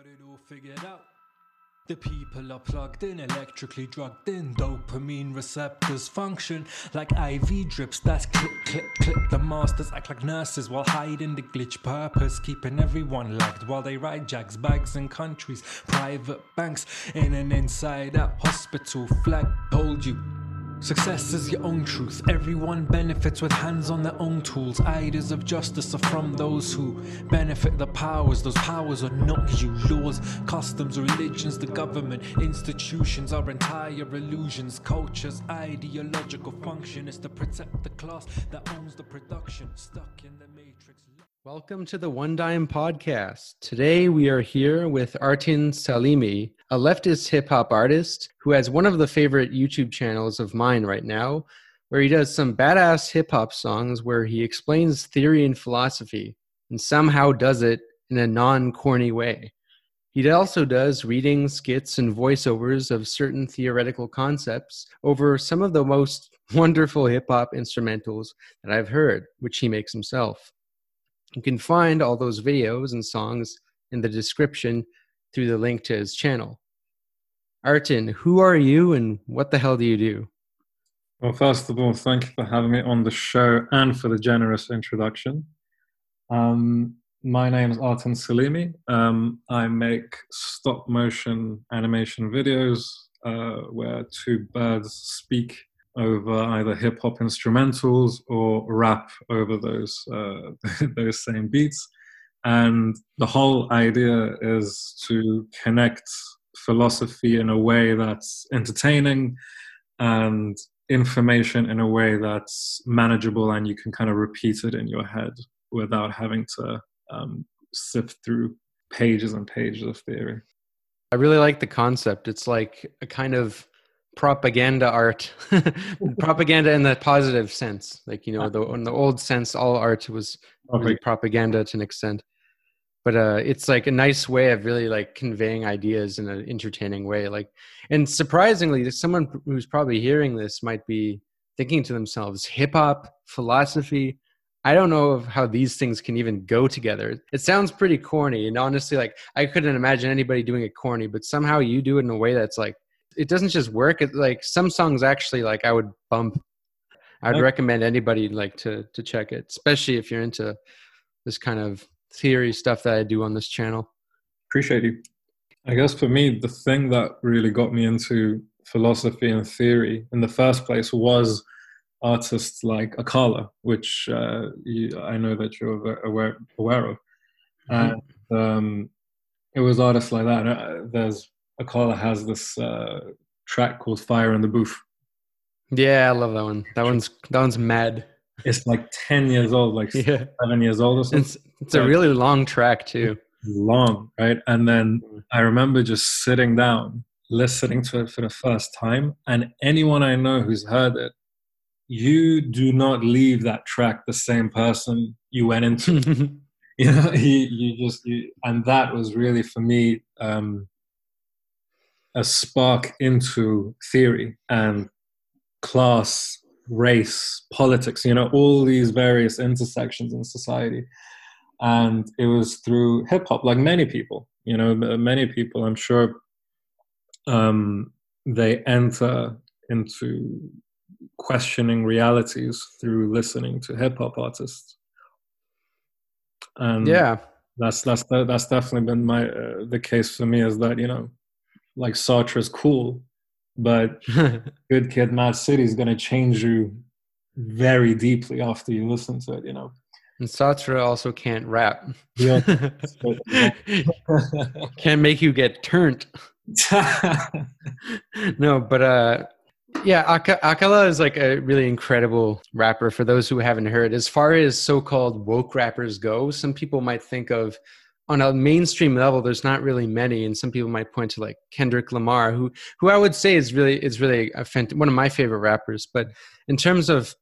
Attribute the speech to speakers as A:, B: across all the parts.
A: got it all figured out. The people are plugged in, electrically drugged in. Dopamine receptors function like IV drips. That's click, click, click. The masters act like nurses while hiding the glitch purpose, keeping everyone lagged while they ride jags, bags, and countries. Private banks in an inside out hospital flag. Told you. Success is your own truth. Everyone benefits with hands on their own tools. Ideas of justice are from those who benefit the powers. Those powers are not you. Laws, customs, religions, the government, institutions are entire illusions. Culture's ideological function is to protect the class that owns the production. Stuck in the matrix.
B: Welcome to the One Dime Podcast. Today we are here with Artin Salimi, a leftist hip hop artist who has one of the favorite YouTube channels of mine right now, where he does some badass hip hop songs where he explains theory and philosophy and somehow does it in a non corny way. He also does readings, skits, and voiceovers of certain theoretical concepts over some of the most wonderful hip hop instrumentals that I've heard, which he makes himself. You can find all those videos and songs in the description through the link to his channel. Artin, who are you and what the hell do you do?
C: Well, first of all, thank you for having me on the show and for the generous introduction. Um, my name is Artin Salimi. Um, I make stop motion animation videos uh, where two birds speak over either hip hop instrumentals or rap over those uh, those same beats. And the whole idea is to connect philosophy in a way that's entertaining and information in a way that's manageable and you can kind of repeat it in your head without having to um, sift through pages and pages of theory.
B: I really like the concept. It's like a kind of propaganda art propaganda in the positive sense like you know the in the old sense all art was really propaganda to an extent but uh it's like a nice way of really like conveying ideas in an entertaining way like and surprisingly someone who's probably hearing this might be thinking to themselves hip hop philosophy I don't know of how these things can even go together. It sounds pretty corny, and honestly, like I couldn't imagine anybody doing it corny, but somehow you do it in a way that's like it doesn't just work. It like some songs actually like I would bump. I'd okay. recommend anybody like to to check it, especially if you're into this kind of theory stuff that I do on this channel.
C: Appreciate you. I guess for me, the thing that really got me into philosophy and theory in the first place was artists like Akala, which uh, you, I know that you're aware, aware of. Mm-hmm. And um, it was artists like that. Uh, there's Akala has this uh, track called "Fire in the Booth."
B: Yeah, I love that one. That one's that one's mad.
C: It's like ten years old, like yeah. seven years old or something.
B: It's, it's a really long track too.
C: Long, right? And then I remember just sitting down, listening to it for the first time, and anyone I know who's heard it, you do not leave that track the same person you went into. you know, you, you just you, and that was really for me. Um, a spark into theory and class, race, politics, you know, all these various intersections in society. And it was through hip hop, like many people, you know, many people, I'm sure, um, they enter into questioning realities through listening to hip hop artists. And
B: yeah,
C: that's that's that's definitely been my uh, the case for me is that you know like Sartre's cool, but Good Kid, Mad City is going to change you very deeply after you listen to it, you know.
B: And Sartre also can't rap. Yeah. can't make you get turned. no, but uh yeah, Ak- Akala is like a really incredible rapper for those who haven't heard. As far as so-called woke rappers go, some people might think of on a mainstream level, there's not really many, and some people might point to like Kendrick Lamar, who who I would say is really is really a fant- one of my favorite rappers. But in terms of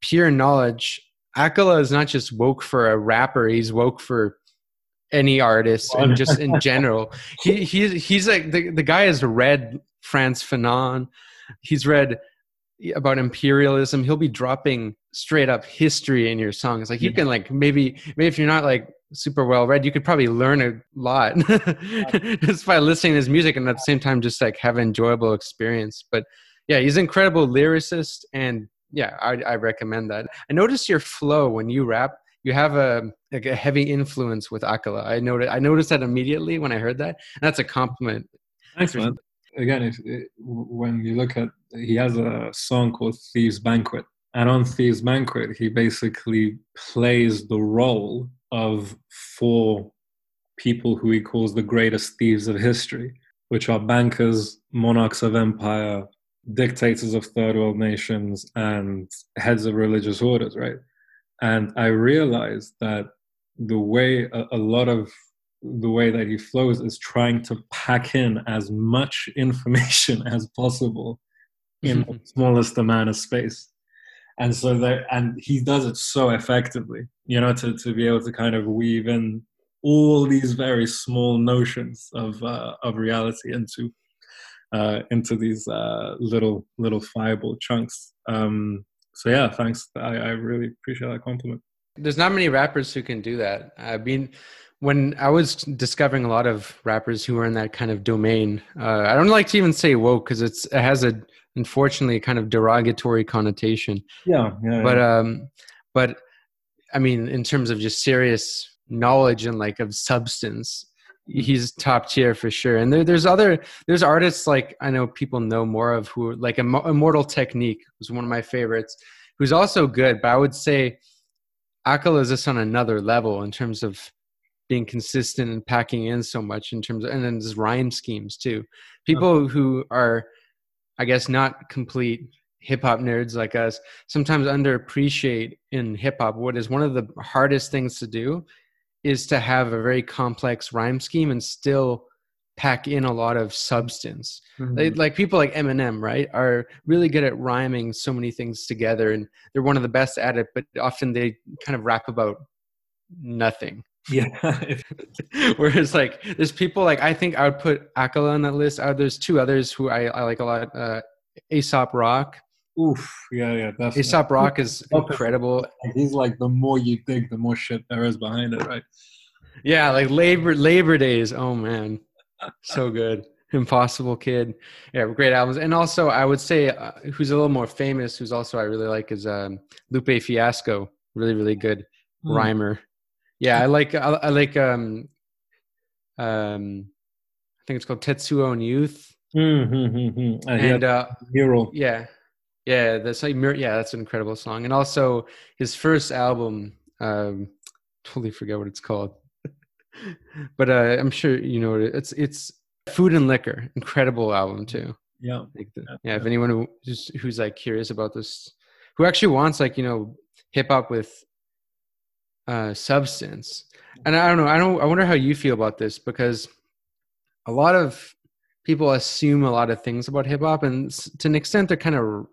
B: pure knowledge, Akala is not just woke for a rapper; he's woke for any artist and just in general. He he's he's like the the guy has read Frantz Fanon. He's read about imperialism. He'll be dropping straight up history in your songs. Like you can like maybe maybe if you're not like super well read. You could probably learn a lot just by listening to his music and at the same time just like have an enjoyable experience. But yeah, he's an incredible lyricist and yeah, I, I recommend that. I noticed your flow when you rap. You have a like a heavy influence with Akala. I noticed I noticed that immediately when I heard that. And that's a compliment.
C: Thanks, man. Again, if, when you look at, he has a song called "Thieves Banquet," and on Thieves Banquet, he basically plays the role of four people who he calls the greatest thieves of history, which are bankers, monarchs of empire, dictators of third world nations, and heads of religious orders, right? And I realized that the way a, a lot of the way that he flows is trying to pack in as much information as possible in the smallest amount of space and so that and he does it so effectively you know to, to be able to kind of weave in all these very small notions of uh, of reality into uh, into these uh, little little fireball chunks. Um, so yeah thanks. I, I really appreciate that compliment.
B: There's not many rappers who can do that. I mean when i was discovering a lot of rappers who are in that kind of domain uh, i don't like to even say woke because it's it has a unfortunately kind of derogatory connotation.
C: Yeah, yeah.
B: But
C: yeah.
B: um, but I mean, in terms of just serious knowledge and like of substance, mm-hmm. he's top tier for sure. And there, there's other there's artists like I know people know more of who like Immortal Technique was one of my favorites, who's also good. But I would say Akala is just on another level in terms of being consistent and packing in so much in terms of and then his rhyme schemes too. People okay. who are I guess not complete hip hop nerds like us sometimes underappreciate in hip hop what is one of the hardest things to do is to have a very complex rhyme scheme and still pack in a lot of substance. Mm-hmm. They, like people like Eminem, right, are really good at rhyming so many things together, and they're one of the best at it. But often they kind of rap about nothing.
C: Yeah.
B: Whereas like there's people like I think I would put Akala on that list. Uh, there's two others who I, I like a lot. Uh, Aesop Rock.
C: Oof. Yeah, yeah.
B: Definitely. Aesop Rock is incredible.
C: He's like the more you dig, the more shit there is behind it, right?
B: Yeah, like Labor Labor Days. Oh man, so good. Impossible Kid. Yeah, great albums. And also, I would say uh, who's a little more famous, who's also I really like is um, Lupe Fiasco. Really, really good mm. rhymer. Yeah, I like I, I like um um I think it's called Tetsuo and Youth.
C: Mm-hmm,
B: and uh,
C: Hero.
B: Yeah, yeah, that's like yeah, that's an incredible song. And also his first album, um, totally forget what it's called, but uh, I'm sure you know it. it's it's Food and Liquor, incredible album too.
C: Yeah,
B: like the, yeah, yeah. If anyone who just who's like curious about this, who actually wants like you know hip hop with uh, substance. And I don't know. I don't. I wonder how you feel about this because a lot of people assume a lot of things about hip hop, and to an extent, they're kind of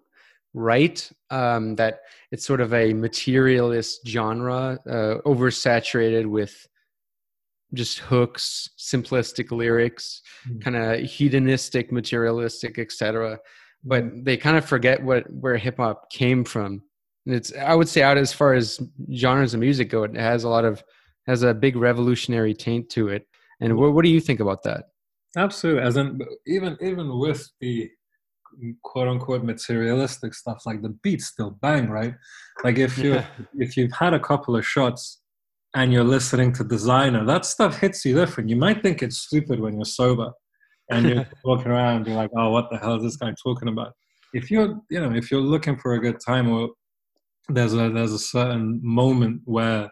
B: right. Um, that it's sort of a materialist genre, uh, oversaturated with just hooks, simplistic lyrics, mm-hmm. kind of hedonistic, materialistic, etc. But mm. they kind of forget what where hip hop came from it's I would say out as far as genres of music go, it has a lot of has a big revolutionary taint to it. And what, what do you think about that?
C: Absolutely, as in even even with the quote unquote materialistic stuff, like the beats still bang, right? Like if you yeah. if you've had a couple of shots and you're listening to Desiigner, that stuff hits you different. You might think it's stupid when you're sober and you're walking around and you're like, oh, what the hell is this guy talking about? If you're, you know, if you're looking for a good time or there's a there's a certain moment where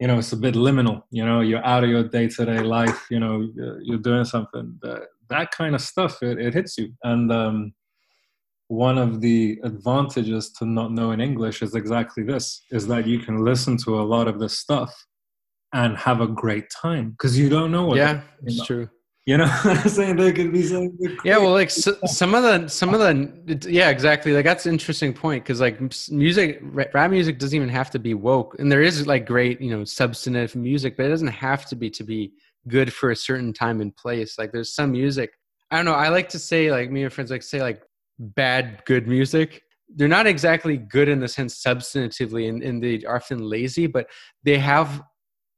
C: you know it's a bit liminal you know you're out of your day-to-day life you know you're doing something that, that kind of stuff it, it hits you. And um, one of the advantages to not knowing english is exactly this is that you can listen to a lot of this stuff and have a great time because you don't know what
B: yeah it's true
C: you know i'm saying? There could be some
B: yeah well like so, some of the some of the yeah exactly. Like that's an interesting point because like music rap music doesn't even have to be woke and there is like great you know substantive music but it doesn't have to be to be good for a certain time and place. Like there's some music i don't know i like to say like me and friends like say like bad good music. They're not exactly good in the sense substantively and, and they are often lazy but they have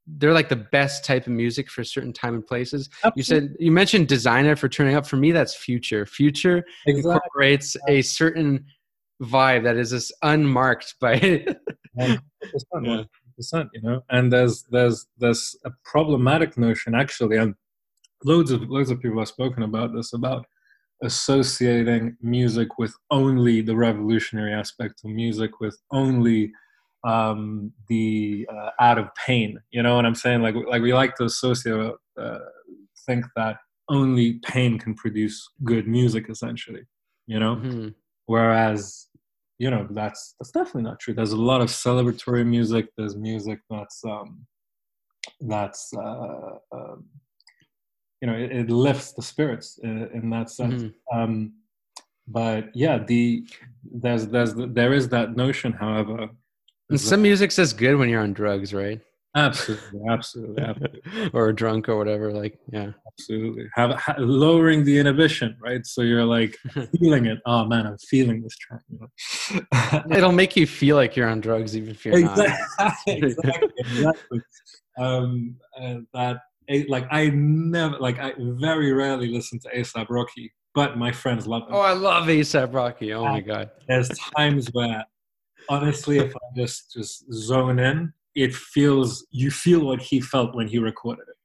B: they're like the best type of music for certain time and places.
C: Absolutely.
B: You said you mentioned Desiigner for turning up. For me, that's future. Future
C: exactly.
B: incorporates a certain vibe that is just unmarked by it.
C: 100%, 100%, you know and there's there's there's a problematic notion actually and loads of loads of people have spoken about this about associating music with only the revolutionary aspect of music with only um the uh, out of pain you know what i'm saying like like we like to associate uh, think that only pain can produce good music essentially you know
B: Mhm.
C: whereas you know that's that's definitely not true there's a lot of celebratory music there's music that's um that's uh um, you know it, it lifts the spirits in, in that sense
B: Mhm.
C: um but yeah the there's there's there is that notion however
B: And some music's just good when you're on drugs, right?
C: absolutely absolutely absolutely,
B: or drunk or whatever. Like, yeah.
C: absolutely. Have, ha, lowering the inhibition right so you're like feeling it oh man i'm feeling this track you know?
B: It'll make you feel like you're on drugs, even if you're not.
C: exactly, exactly, exactly. Um, that eh, like I never like I very rarely listen to ASAP Rocky, but my friends love him.
B: Oh, I love ASAP Rocky. Oh my god.
C: There's times where honestly, if I just just zone in, it feels you feel what he felt when he recorded it.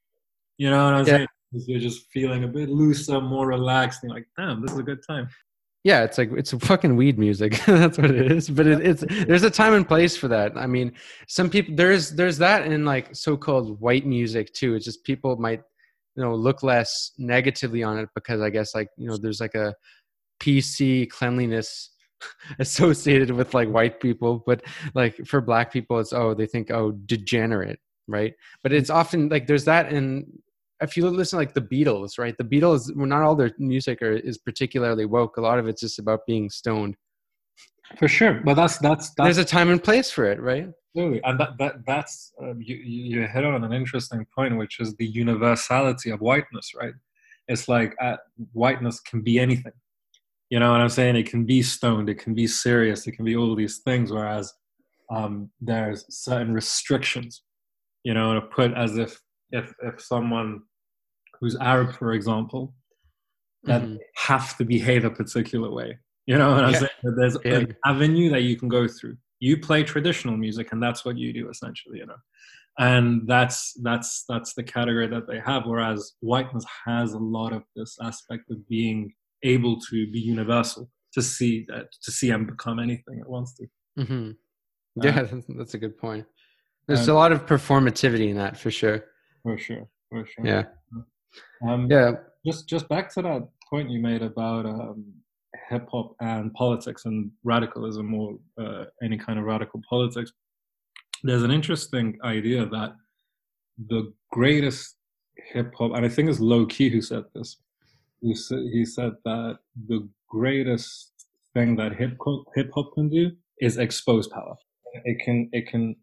C: You know what I'm
B: Yeah.
C: saying? You're just feeling a bit looser, more relaxed, and you're like, damn, this is a good time.
B: Yeah, it's like it's fucking weed music. That's what it is. But it, it's there's a time and place for that. I mean, some people there's there's that in like so-called white music too. It's just people might you know look less negatively on it because I guess like you know there's like a PC cleanliness associated with like white people, but like for black people, it's oh they think oh degenerate, right? But it's often like there's that in if you listen like the Beatles, right? The Beatles, well, not all their music are, is particularly woke. A lot of it's just about being stoned.
C: For sure, but that's that's that's
B: There's a time and place for it, right?
C: Absolutely, and that, that that's um, you, you you hit on an interesting point, which is the universality of whiteness, right? It's like uh, whiteness can be anything. You know what I'm saying? It can be stoned, it can be serious, it can be all these things. Whereas um, there's certain restrictions, you know, to put as if if if someone who's Arab, for example, that
B: Mhm.
C: have to behave a particular way. You know what I'm
B: Yeah.
C: saying? That there's
B: Yeah.
C: an avenue that you can go through. You play traditional music, and that's what you do essentially. You know, and that's that's that's the category that they have. Whereas whiteness has a lot of this aspect of being able to be universal, to see that, to see and become anything it wants to.
B: hmm Yeah, that's, that's a good point. There's
C: um,
B: a lot of performativity in that for sure.
C: For sure, for sure.
B: Yeah,
C: Um,
B: yeah.
C: just just back to that point you made about um, hip hop and politics and radicalism or uh, any kind of radical politics. There's an interesting idea that the greatest hip hop, and I think it's Lowkey who said this. He said, he said that the greatest thing that hip hip hop can do is expose power. It can it can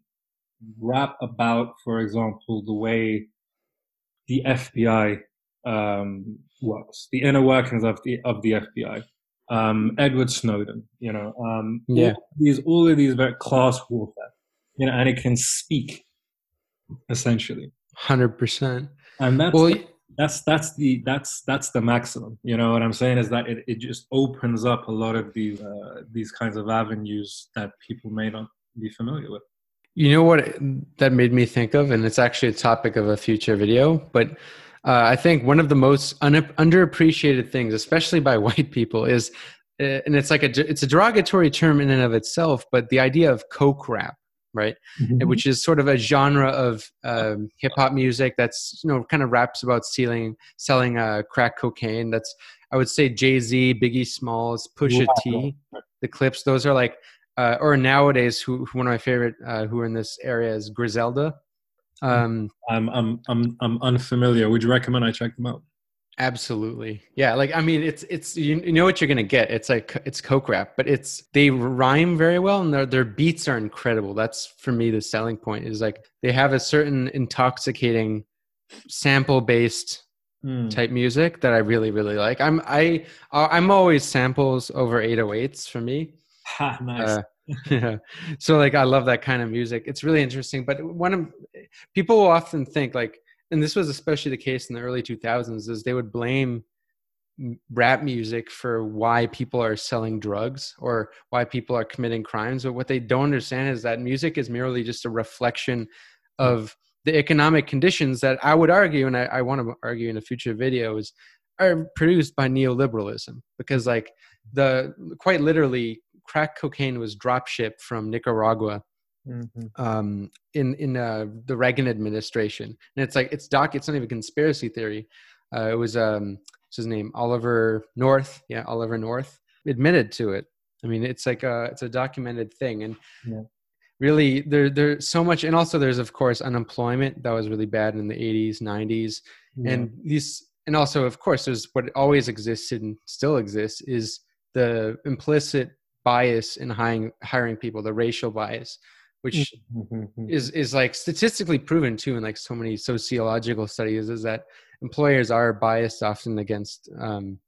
C: rap about, for example, the way the FBI um, works, the inner workings of the of the FBI. Um, Edward Snowden, you know, um,
B: Yeah.
C: all these all of these about class warfare, you know, and it can speak essentially,
B: Hundred percent.
C: and that's
B: Well,
C: that's that's the that's that's the maximum. You know what I'm saying is that it, it just opens up a lot of these uh, these kinds of avenues that people may not be familiar with.
B: You know what that made me think of, and it's actually a topic of a future video. But uh, I think one of the most un- underappreciated things, especially by white people, is, uh, and it's like a it's a derogatory term in and of itself, but the idea of coke rap, right? Which is sort of a genre of um, hip hop music that's you know kind of raps about stealing, selling uh, crack cocaine. That's I would say Jay Z, Biggie Smalls, Pusha T, the Clipse. Those are like uh, or nowadays, who, who one of my favorite uh, who are in this area is Griselda. Um,
C: I'm I'm I'm I'm unfamiliar. Would you recommend I check them out?
B: Absolutely, yeah. Like I mean, it's it's you, you know what you're gonna get. It's like it's coke rap, but it's they rhyme very well and their their beats are incredible. That's for me the selling point. Is like they have a certain intoxicating sample based
C: Hmm.
B: type music that I really really like. I'm I I'm always samples over 808s for me.
C: Ha, nice.
B: Uh, yeah. So like I love that kind of music. It's really interesting. But one of people will often think like, and this was especially the case in the early 2000s, is they would blame rap music for why people are selling drugs or why people are committing crimes. But what they don't understand is that music is merely just a reflection hmm. of the economic conditions that I would argue, and I, I want to argue in a future video, is are produced by neoliberalism. Because like the quite literally crack cocaine was drop shipped from Nicaragua mm-hmm. um, in in uh, the Reagan administration, and it's like it's doc. It's not even a conspiracy theory. Uh, it was um, what's his name? Oliver North. Yeah, Oliver North admitted to it. I mean, it's like a it's a documented thing, and yeah. really there there's so much, and also there's of course unemployment that was really bad in the 80s, 90s, yeah. and these and also of course there's what always existed and still exists is the implicit bias in hiring hiring people, the racial bias, which mm-hmm. is is like statistically proven too in like so many sociological studies, is that employers are biased often against um,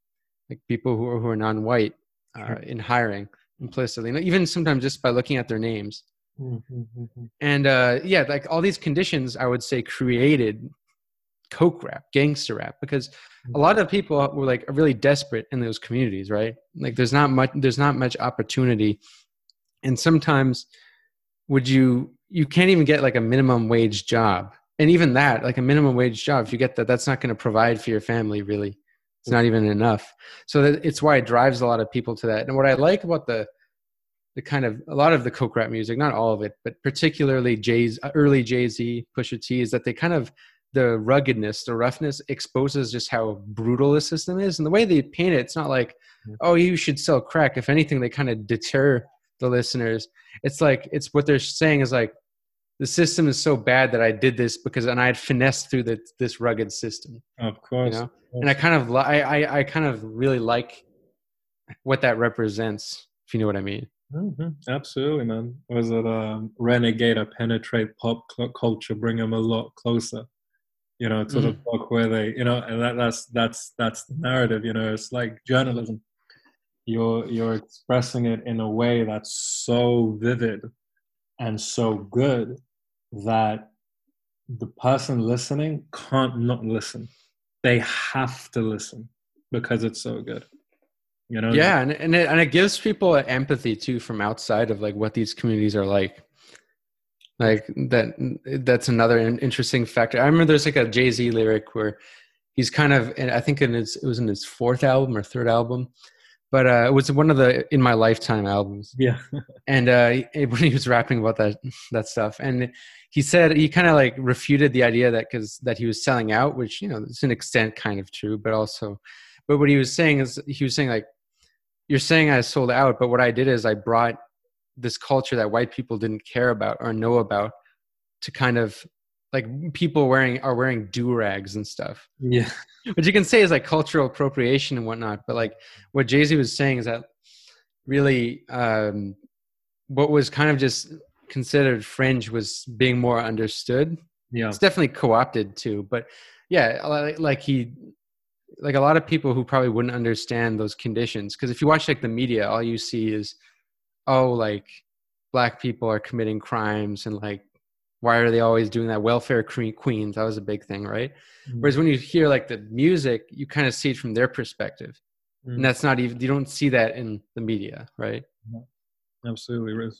B: like people who are who are non-white uh, in hiring implicitly, and even sometimes just by looking at their names. Mm-hmm. And uh, yeah, like all these conditions, I would say, created coke rap, gangster rap, because a lot of people were like really desperate in those communities, right? Like there's not much there's not much opportunity, and sometimes would you you can't even get like a minimum wage job, and even that like a minimum wage job, if you get that, that's not going to provide for your family really. It's not even enough. So that it's why it drives a lot of people to that. And what I like about the the kind of a lot of the coke rap music, not all of it, but particularly Jay's early Jay Z, Pusha T, is that they kind of the ruggedness, the roughness exposes just how brutal the system is. And the way they paint it, it's not like, oh, you should sell crack. If anything, they kind of deter the listeners. It's like it's what they're saying is like the system is so bad that I did this because and I had finessed through the, this rugged system.
C: Of course,
B: you know? and I kind of I, I I kind of really like what that represents. If you know what I mean.
C: Mm-hmm. Absolutely, man. Was it um, renegade or penetrate pop culture, bring them a lot closer? you know, to mm. the book where they, you know, and that, that's that's that's the narrative. You know, it's like journalism. You're you're expressing it in a way that's so vivid and so good that the person listening can't not listen. They have to listen because it's so good. You know?
B: Yeah, and and it, and it gives people empathy too from outside of like what these communities are like like that that's another interesting factor i remember there's like a jay-z lyric where he's kind of i think in his it was in his fourth album or third album but uh, it was one of the in my lifetime albums.
C: Yeah.
B: And uh, when he was rapping about that that stuff. And he said he kind of like refuted the idea that because that he was selling out which you know to an extent kind of true but also but what he was saying is he was saying like you're saying i sold out but what i did is i brought this culture that white people didn't care about or know about to kind of like people wearing are wearing do rags and stuff.
C: Yeah,
B: what you can say is like cultural appropriation and whatnot. But like what Jay Z was saying is that really um, what was kind of just considered fringe was being more understood.
C: Yeah,
B: it's definitely co-opted too. But yeah, like, like he like a lot of people who probably wouldn't understand those conditions because if you watch like the media, all you see is oh like black people are committing crimes and like why are they always doing that? Welfare queens that was a big thing right? Mm-hmm. whereas when you hear like the music you kind of see it from their perspective. Mm-hmm. and that's not even you don't see that in the media right?
C: Absolutely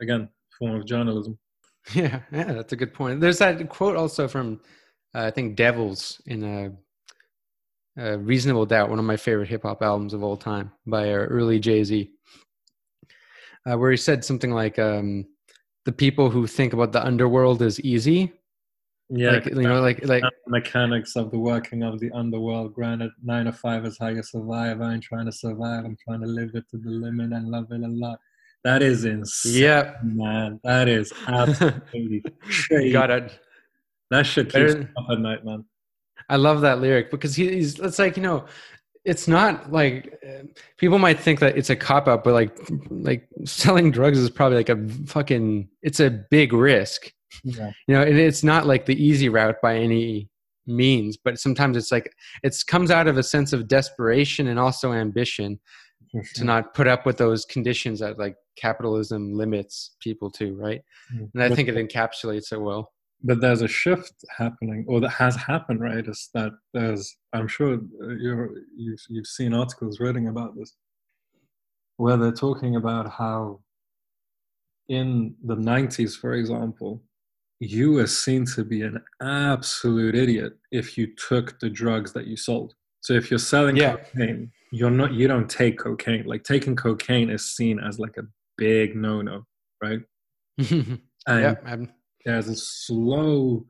C: again form of journalism.
B: Yeah yeah that's a good point. There's that quote also from uh, i think devils in a, reasonable doubt one of my favorite hip-hop albums of all time by uh, early jay-z. Uh, where he said something like, um, "The people who think about the underworld is easy."
C: Yeah,
B: like, you know, like like
C: mechanics of the working of the underworld. Granted, nine to five is how you survive. I ain't trying to survive. I'm trying to live it to the limit and love it a lot. That is insane,
B: yeah,
C: man. That is absolutely
B: crazy. Got it.
C: That shit keeps up at night, man.
B: I love that lyric because he's it's like you know it's not like people might think that it's a cop out, but like like selling drugs is probably like a fucking it's a big risk. Yeah. You know, and it's not like the easy route by any means, but sometimes it's like it comes out of a sense of desperation and also ambition sure. to not put up with those conditions that like capitalism limits people to, right?
C: Mm.
B: And I think it encapsulates it well.
C: But there's a shift happening or that has happened right? Is that there's i'm sure you're, you've, you've seen articles writing about this where they're talking about how in the 90s for example you were seen to be an absolute idiot if you took the drugs that you sold. So if you're selling
B: Yeah.
C: cocaine you're not you don't take cocaine. Like taking cocaine is seen as like a big no-no right? And
B: yeah, I'm-
C: there's a slow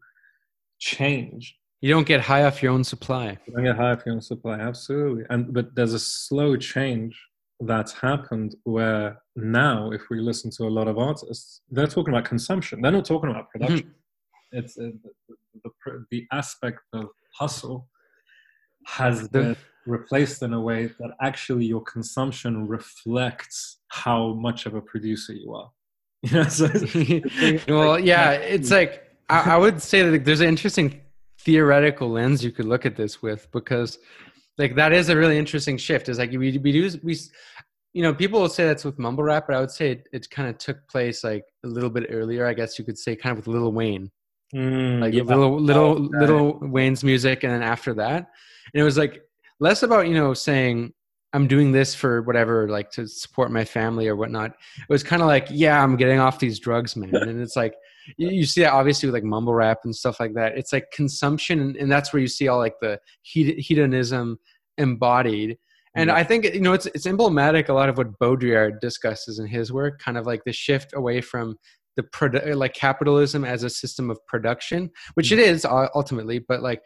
C: change.
B: you don't get high off your own supply.
C: You don't get high for your own supply, absolutely. And but there's a slow change that's happened where now, if we listen to a lot of artists, they're talking about consumption. They're not talking about production. It's uh, the, the, the, the aspect of hustle has
B: The-
C: been replaced in a way that actually your consumption reflects how much of a producer you are. You know, so it's-
B: well, yeah, it's like I, I would say that there's an interesting theoretical lens you could look at this with because, like, that is a really interesting shift. Is like we we do we, you know, people will say that's with mumble rap, but I would say it, it kind of took place like a little bit earlier. I guess you could say kind of with Lil Wayne,
C: Mm,
B: like
C: yeah.
B: little little
C: Oh,
B: little Wayne's music, and then after that, and it was like less about you know saying I'm doing this for whatever, like to support my family or whatnot. It was kind of like, yeah, I'm getting off these drugs, man. And it's like you, you see that obviously with like mumble rap and stuff like that. It's like consumption, and, that's where you see all like the hedonism embodied. And
C: Yeah.
B: I think you know it's it's emblematic a lot of what Baudrillard discusses in his work, kind of like the shift away from the produ- like capitalism as a system of production, which mm. it is ultimately, but like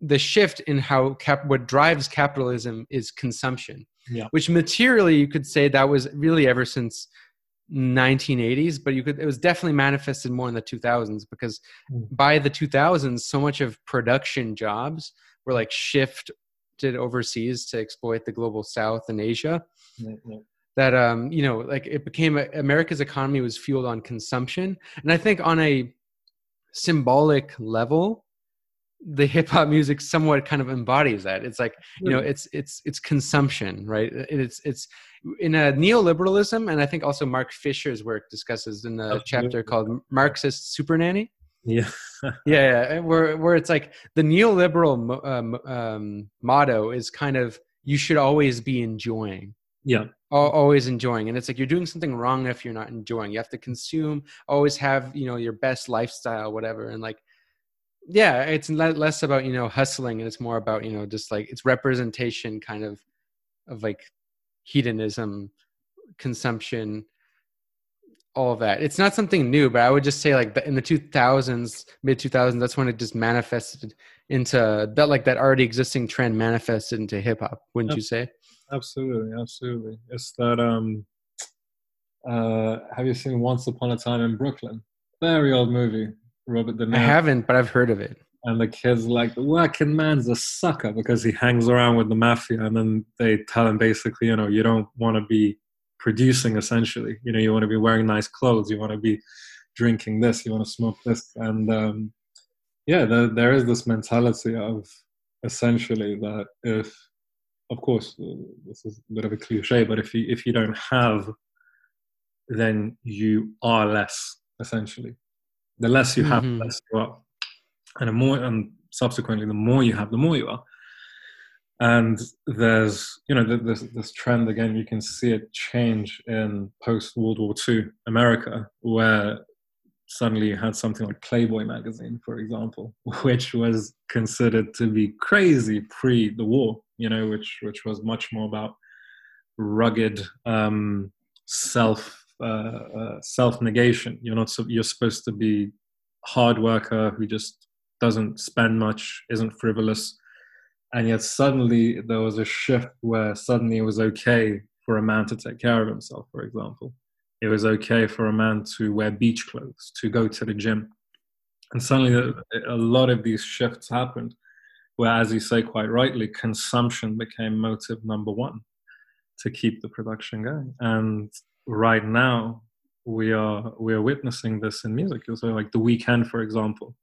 B: the shift in how cap what drives capitalism is consumption.
C: Yeah.
B: Which materially you could say that was really ever since 1980s, but you could it was definitely manifested more in the 2000s because
C: Mm.
B: by the 2000s so much of production jobs were like shifted overseas to exploit the global south and Asia that um you know like it became america's economy was fueled on consumption and i think on a symbolic level the hip hop music somewhat kind of embodies that. It's like you know it's it's it's consumption right? It's it's in a neoliberalism and i think also mark fisher's work discusses in a chapter called marxist super nanny
C: yeah.
B: yeah, yeah. Where where it's like the neoliberal um, um, motto is kind of you should always be enjoying.
C: Yeah.
B: always enjoying. And it's like you're doing something wrong if you're not enjoying. You have to consume always have you know your best lifestyle whatever. And like yeah it's less about you know hustling and it's more about you know just like it's representation kind of of like hedonism consumption all of that it's not something new but i would just say like in the 2000s mid 2000s that's when it just manifested into that like that already existing trend manifested into hip hop wouldn't you say
C: Absolutely, absolutely. It's that um uh have you seen Once Upon a Time in Brooklyn? Very old movie. Robert De
B: i haven't but i've heard of it.
C: And the kid's like the working man's a sucker because he hangs around with the mafia and then they tell him basically, you know, you don't want to be producing essentially. You know, you want to be wearing nice clothes, you want to be drinking this, you want to smoke this. And um yeah, there, there is this mentality of essentially that if of course uh, this is a bit of a cliche but if you if you don't have then you are less essentially the less you have
B: Mhm.
C: the less you are and the more and subsequently the more you have the more you are and there's you know th- this this trend again you can see it change in post world war ii america where suddenly you had something like Playboy magazine, for example, which was considered to be crazy pre the war, you know, which which was much more about rugged um, self uh, uh, self negation. You're not you're supposed to be hard worker who just doesn't spend much, isn't frivolous, and yet suddenly there was a shift where suddenly it was okay for a man to take care of himself, for example it was okay for a man to wear beach clothes, to go to the gym. And suddenly a, a lot of these shifts happened where, as you say quite rightly, consumption became motive number one to keep the production going. And right now, we are we are witnessing this in music. So, like the Weeknd, for example,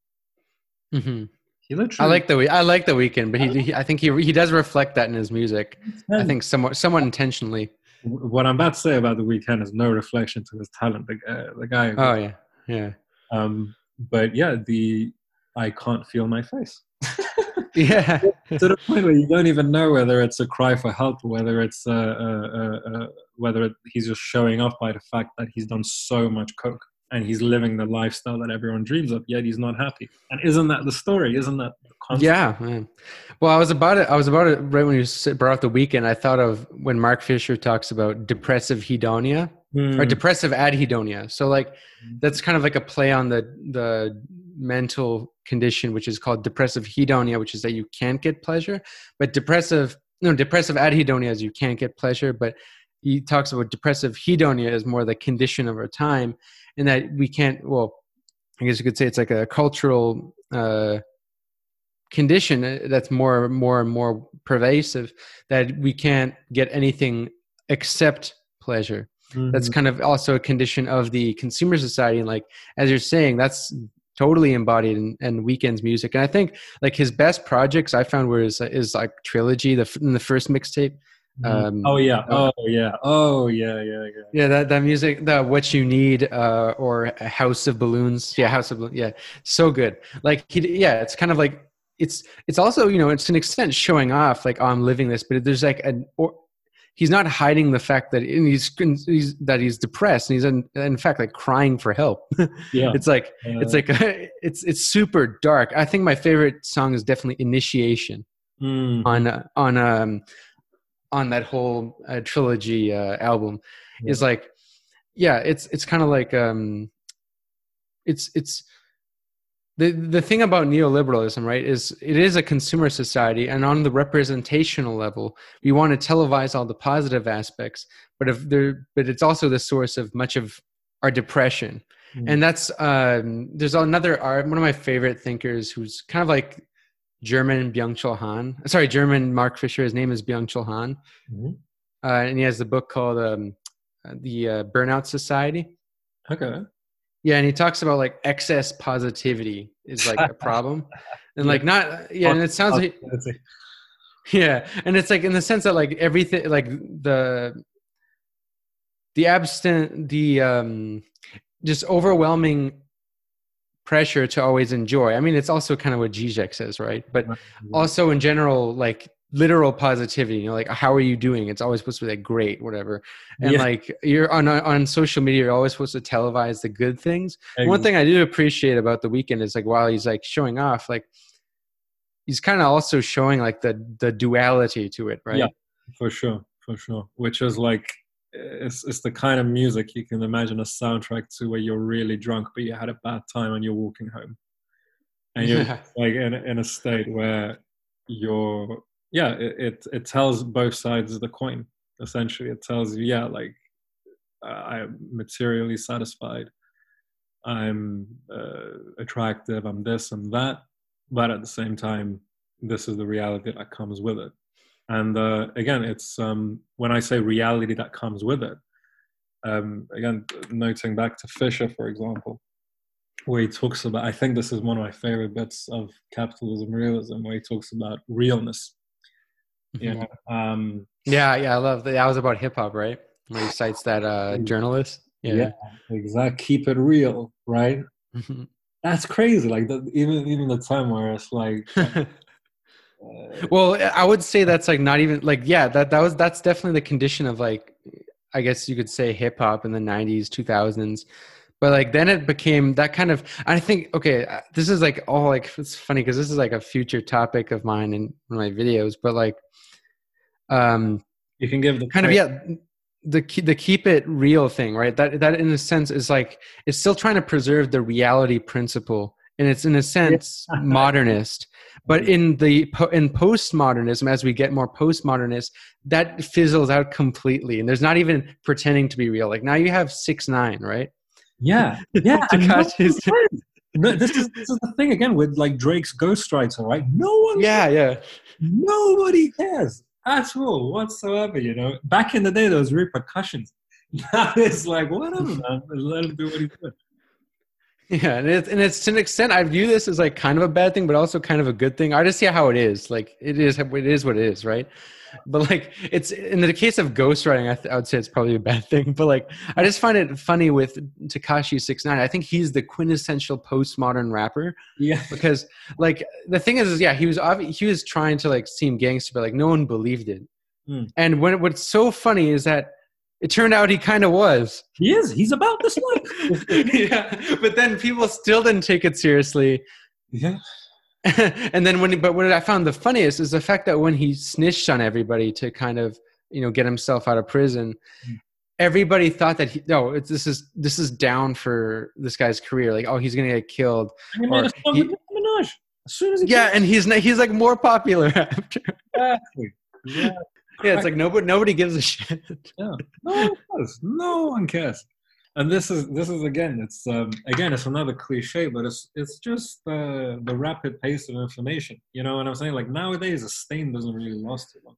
B: hmm
C: he literally.
B: I like the I like the Weeknd, but he, he I think he he does reflect that in his music. I think somewhat somewhat intentionally.
C: what I'm about to say about the Weeknd is no reflection to his talent. The, uh, the guy.
B: Oh yeah, yeah.
C: Um, but yeah, the I can't feel my face.
B: yeah.
C: to the point where you don't even know whether it's a cry for help, whether it's a, uh, uh whether he's just showing off by the fact that he's done so much coke and he's living the lifestyle that everyone dreams of, yet he's not happy. And isn't that the story? Isn't that
B: yeah, man. Well, I was about it. I was about it right when you brought up the Weeknd I thought of when Mark Fisher talks about depressive hedonia mm. or hmm. depressive adhedonia. So, like, hmm. that's kind of like a play on the the mental condition, which is called depressive hedonia, which is that you can't get pleasure. But depressive, no, depressive adhedonia is you can't get pleasure. But he talks about depressive hedonia as more the condition of our time, and that we can't. Well, I guess you could say it's like a cultural. Uh, condition uh, that's more more and more pervasive that we can't get anything except pleasure mm-hmm. that's kind of also a condition of the consumer society and like as you're saying that's totally embodied in, in Weeknd's music and i think like his best projects i found were his, is like trilogy the in the first mixtape.
C: Um, oh yeah. uh, oh yeah. Oh yeah yeah yeah.
B: Yeah that, that music that what you need uh, or a house of balloons. Yeah house of balloons yeah. So good. Like he yeah it's kind of like it's it's also you know it's an extent showing off like oh, I'm living this, but there's like an or he's not hiding the fact that he's, he's that he's depressed and he's in, in fact like crying for help. yeah, it's like uh, it's like it's it's super dark. I think my favorite song is definitely Initiation mm. on on um on that whole uh, trilogy uh, album yeah. is like yeah it's it's kind of like um it's it's the the thing about neoliberalism right is it is a consumer society and on the representational level we want to televise all the positive aspects but if there but it's also the source of much of our depression mm. and that's um there's another art one of my favorite thinkers who's kind of like german byung-chul han. Sorry german mark fisher. His name is byung-chul han. Mm-hmm. uh, and he has the book called um, the uh, burnout society.
C: Okay.
B: Yeah, and he talks about like excess positivity is like a problem, and like not yeah, and it sounds like yeah, and it's like in the sense that like everything like the the abstent the um just overwhelming pressure to always enjoy. I mean, it's also kind of what Zizek says, right? But mm-hmm. also in general, like literal positivity you know like how are you doing it's always supposed to be like great whatever and yeah. like you're on on social media you're always supposed to televise the good things exactly. one thing i do appreciate about the Weeknd is like while he's like showing off like he's kind of also showing like the the duality to it right yeah
C: for sure for sure which is like it's, it's the kind of music you can imagine a soundtrack to where you're really drunk but you had a bad time and you're walking home and you're yeah. like in, in a state where you're yeah, it, it, it tells both sides of the coin. Essentially, it tells you, yeah, like I'm materially satisfied, I'm uh, attractive, I'm this and that, but at the same time, this is the reality that comes with it. And uh, again, it's um, when I say reality that comes with it. Um, again, noting back to Fisher, for example, where he talks about, I think this is one of my favorite bits of capitalism realism, where he talks about realness yeah. Um,
B: yeah, yeah, I love that. That was about hip hop, right? Where he cites that uh, journalist. Yeah, yeah
C: exactly. Keep it real, right? Mm-hmm. That's crazy. Like the, even even the time where it's like. uh,
B: well, I would say that's like not even like yeah that that was that's definitely the condition of like I guess you could say hip hop in the '90s, 2000s but like then it became that kind of i think okay uh, this is like all like it's funny because this is like a future topic of mine in my videos but like um
C: you can give the
B: kind of yeah the the keep it real thing right? That that in a sense is like it's still trying to preserve the reality principle and it's in a sense modernist. But in the in postmodernism as we get more postmodernist that fizzles out completely and there's not even pretending to be real. Like now you have six nine right?
C: Yeah. Yeah no, this is this is the thing again with like drake's ghostwriter right? No one
B: yeah yeah.
C: Nobody cares at all whatsoever. You know, back in the day, there was repercussions. Now it's like whatever, man. Let him do what he doing.
B: Yeah, and it's and it's to an extent I view this as like kind of a bad thing, but also kind of a good thing. I just see how it is. Like it is, it is what it is, right? But like it's in the case of ghostwriting, I, th- I would say it's probably a bad thing. But like I just find it funny with Tekashi Six Nine. I think he's the quintessential postmodern rapper.
C: Yeah,
B: because like the thing is, is yeah, he was obvi- he was trying to like seem gangster, but like no one believed it.
C: Mm.
B: And when what's so funny is that it turned out he kind of was.
C: he is. He's about this life.
B: yeah, but then people still didn't take it seriously.
C: yeah,
B: and then when, but what I found the funniest is the fact that when he snitched on everybody to kind of, you know, get himself out of prison,
C: Mm.
B: everybody thought that he, no, it's, this is this is down for this guy's career. Like, oh, he's gonna get killed.
C: and he made
B: Or
C: a
B: he-
C: Minaj as soon as he
B: Yeah, and he's he's like more popular after.
C: exactly. Yeah,
B: Yeah, it's like nobody nobody gives a shit.
C: no one cares. No one cares. And this is this is again, it's um, again, it's another cliche, but it's it's just uh, the rapid pace of information. You know what I'm saying? Like nowadays, a stain doesn't really last too long.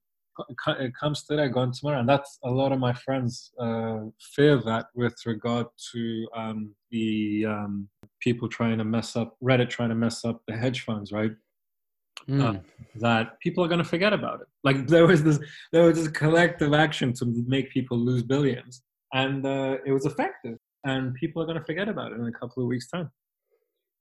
C: It comes today, gone tomorrow, and that's a lot of my friends uh, fear that with regard to um, the um, people trying to mess up Reddit, trying to mess up the hedge funds, right?
B: Mm.
C: that people are going to forget about it. Like there was this, there was this collective action to make people lose billions, and uh, it was effective. And people are going to forget about it in a couple of weeks' time.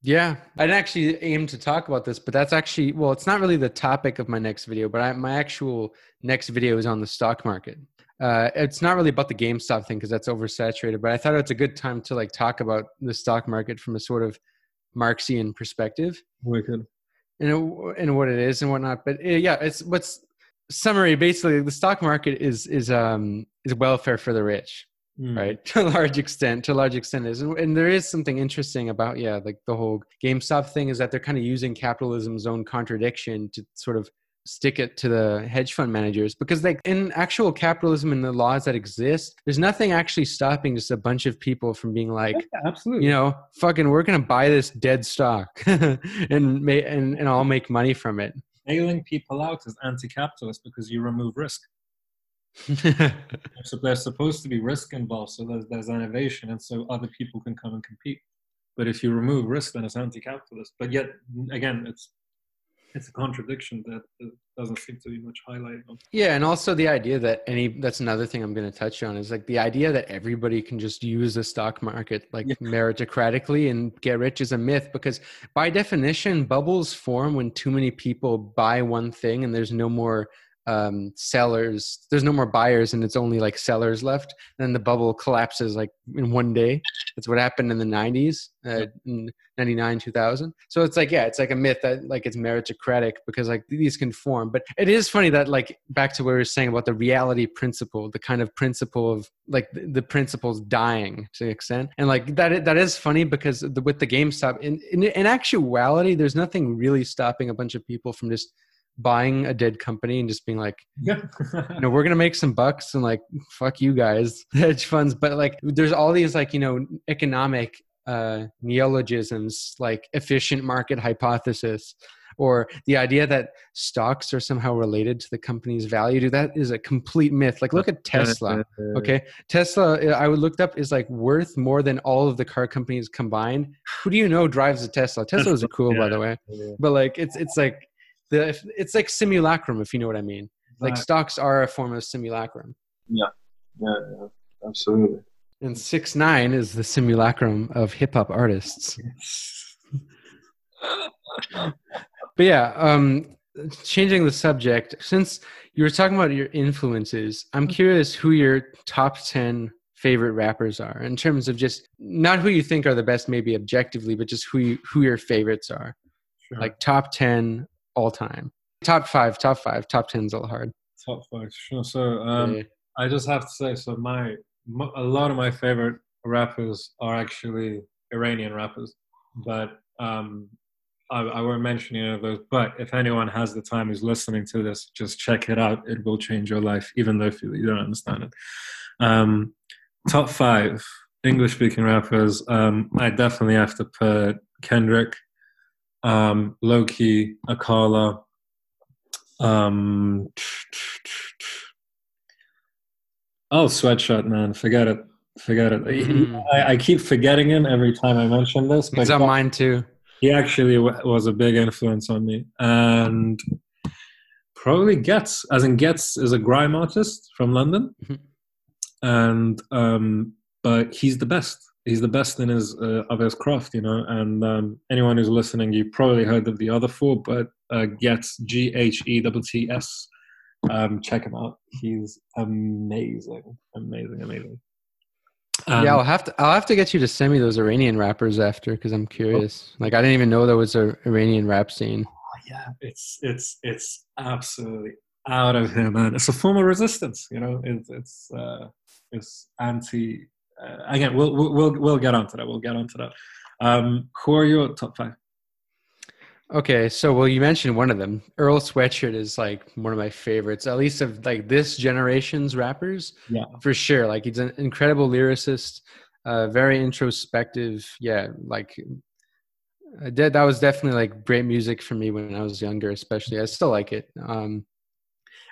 B: Yeah, I didn't actually aim to talk about this, but that's actually well, it's not really the topic of my next video. But I, my actual next video is on the stock market. Uh, it's not really about the GameStop thing because that's oversaturated. But I thought it's a good time to like talk about the stock market from a sort of Marxian perspective
C: Wicked.
B: And and what it is and whatnot. But uh, yeah, it's what's summary. Basically, the stock market is is um is welfare for the rich
C: Mm.
B: right to a large extent to a large extent is and, and there is something interesting about yeah like the whole gamestop thing is that they're kind of using capitalism's own contradiction to sort of stick it to the hedge fund managers because like in actual capitalism and the laws that exist there's nothing actually stopping just a bunch of people from being like
C: Yeah, absolutely.
B: you know fucking we're gonna buy this dead stock and may and, and i'll make money from it
C: Bailing people out is anti-capitalist because you remove risk. So there's supposed to be risk involved, so there's, there's innovation, and so other people can come and compete. But if you remove risk, then it's anti-capitalist. But yet, again, it's it's a contradiction that doesn't seem to be much highlighted. on.
B: Yeah, and also the idea that any that's another thing I'm going to touch on is like the idea that everybody can just use the stock market like
C: Yeah.
B: meritocratically and get rich is a myth because by definition bubbles form when too many people buy one thing and there's no more um, sellers, there's no more buyers and it's only like sellers left. Then the bubble collapses like in one day. That's what happened in the 90s, uh, in 99, 2000. So it's like, yeah, it's like a myth that like it's meritocratic because like these can form. But it is funny that like back to what we were saying about the reality principle, the kind of principle of like the, the principles dying to an extent. And like that, that is funny because the, with the GameStop, in, in, in actuality, there's nothing really stopping a bunch of people from just buying a dead company and just being like,
C: Yeah.
B: you know, we're gonna make some bucks and like fuck you guys, hedge funds. But like, there's all these like you know economic uh, neologisms like efficient market hypothesis, or the idea that stocks are somehow related to the company's value. Dude, that is a complete myth. Like, look at Tesla. Okay, Tesla. I looked up is like worth more than all of the car companies combined. Who do you know drives a Tesla? Teslas are cool, by the way. But like, it's it's like the it's like simulacrum, if you know what I mean. Like
C: Right.
B: stocks are a form of simulacrum.
C: Yeah, yeah, absolutely.
B: and six nine is the simulacrum of hip-hop artists. But yeah um changing the subject since you were talking about your influences i'm curious who your top 10 favorite rappers are in terms of just not who you think are the best maybe objectively but just who you, who your favorites are.
C: Sure.
B: like top 10 all time top 5 top 5 top 10's a little hard
C: top five. Sure. So um,
B: Yeah.
C: I just have to say, so my a lot of my favorite rappers are actually Iranian rappers, but um, I, I won't mention any of those. But if anyone has the time who's listening to this, just check it out. It will change your life, even though if you, you don't understand it. Um, top five English speaking rappers. Um, I definitely have to put Kendrick, um, Lowkey, Akala. Um, oh, sweatshirt, man, forget it. Forget it. Mm. I, I, keep forgetting him every time I mention this.
B: But He's on mine too.
C: He actually was a big influence on me, and probably Ghetts, as in Ghetts is a grime artist from London, mm-hmm. and um, but he's the best. He's the best in his uh, of his craft, you know. And um, anyone who's listening, you probably heard of the other four, but uh, G H E T T S. Um, check him out. He's amazing, amazing, amazing.
B: Um, yeah, I'll have to. I'll have to get you to send me those Iranian rappers after because I'm curious. Oh. Like, I didn't even know there was an Iranian rap scene.
C: Oh, yeah, it's it's it's absolutely out of here, man. It's a form of resistance. You know, it's it's uh, it's anti uh, again, we'll, we'll we'll get onto that. We'll get onto that. Um, who are your top five?
B: Okay, so well, you mentioned one of them. Earl Sweatshirt is like one of my favorites, at least of like this generation's rappers.
C: Yeah,
B: for sure. Like he's an incredible lyricist, uh, very introspective. Yeah, like uh, that. That was definitely like great music for me when I was younger, especially. I still like it. Um,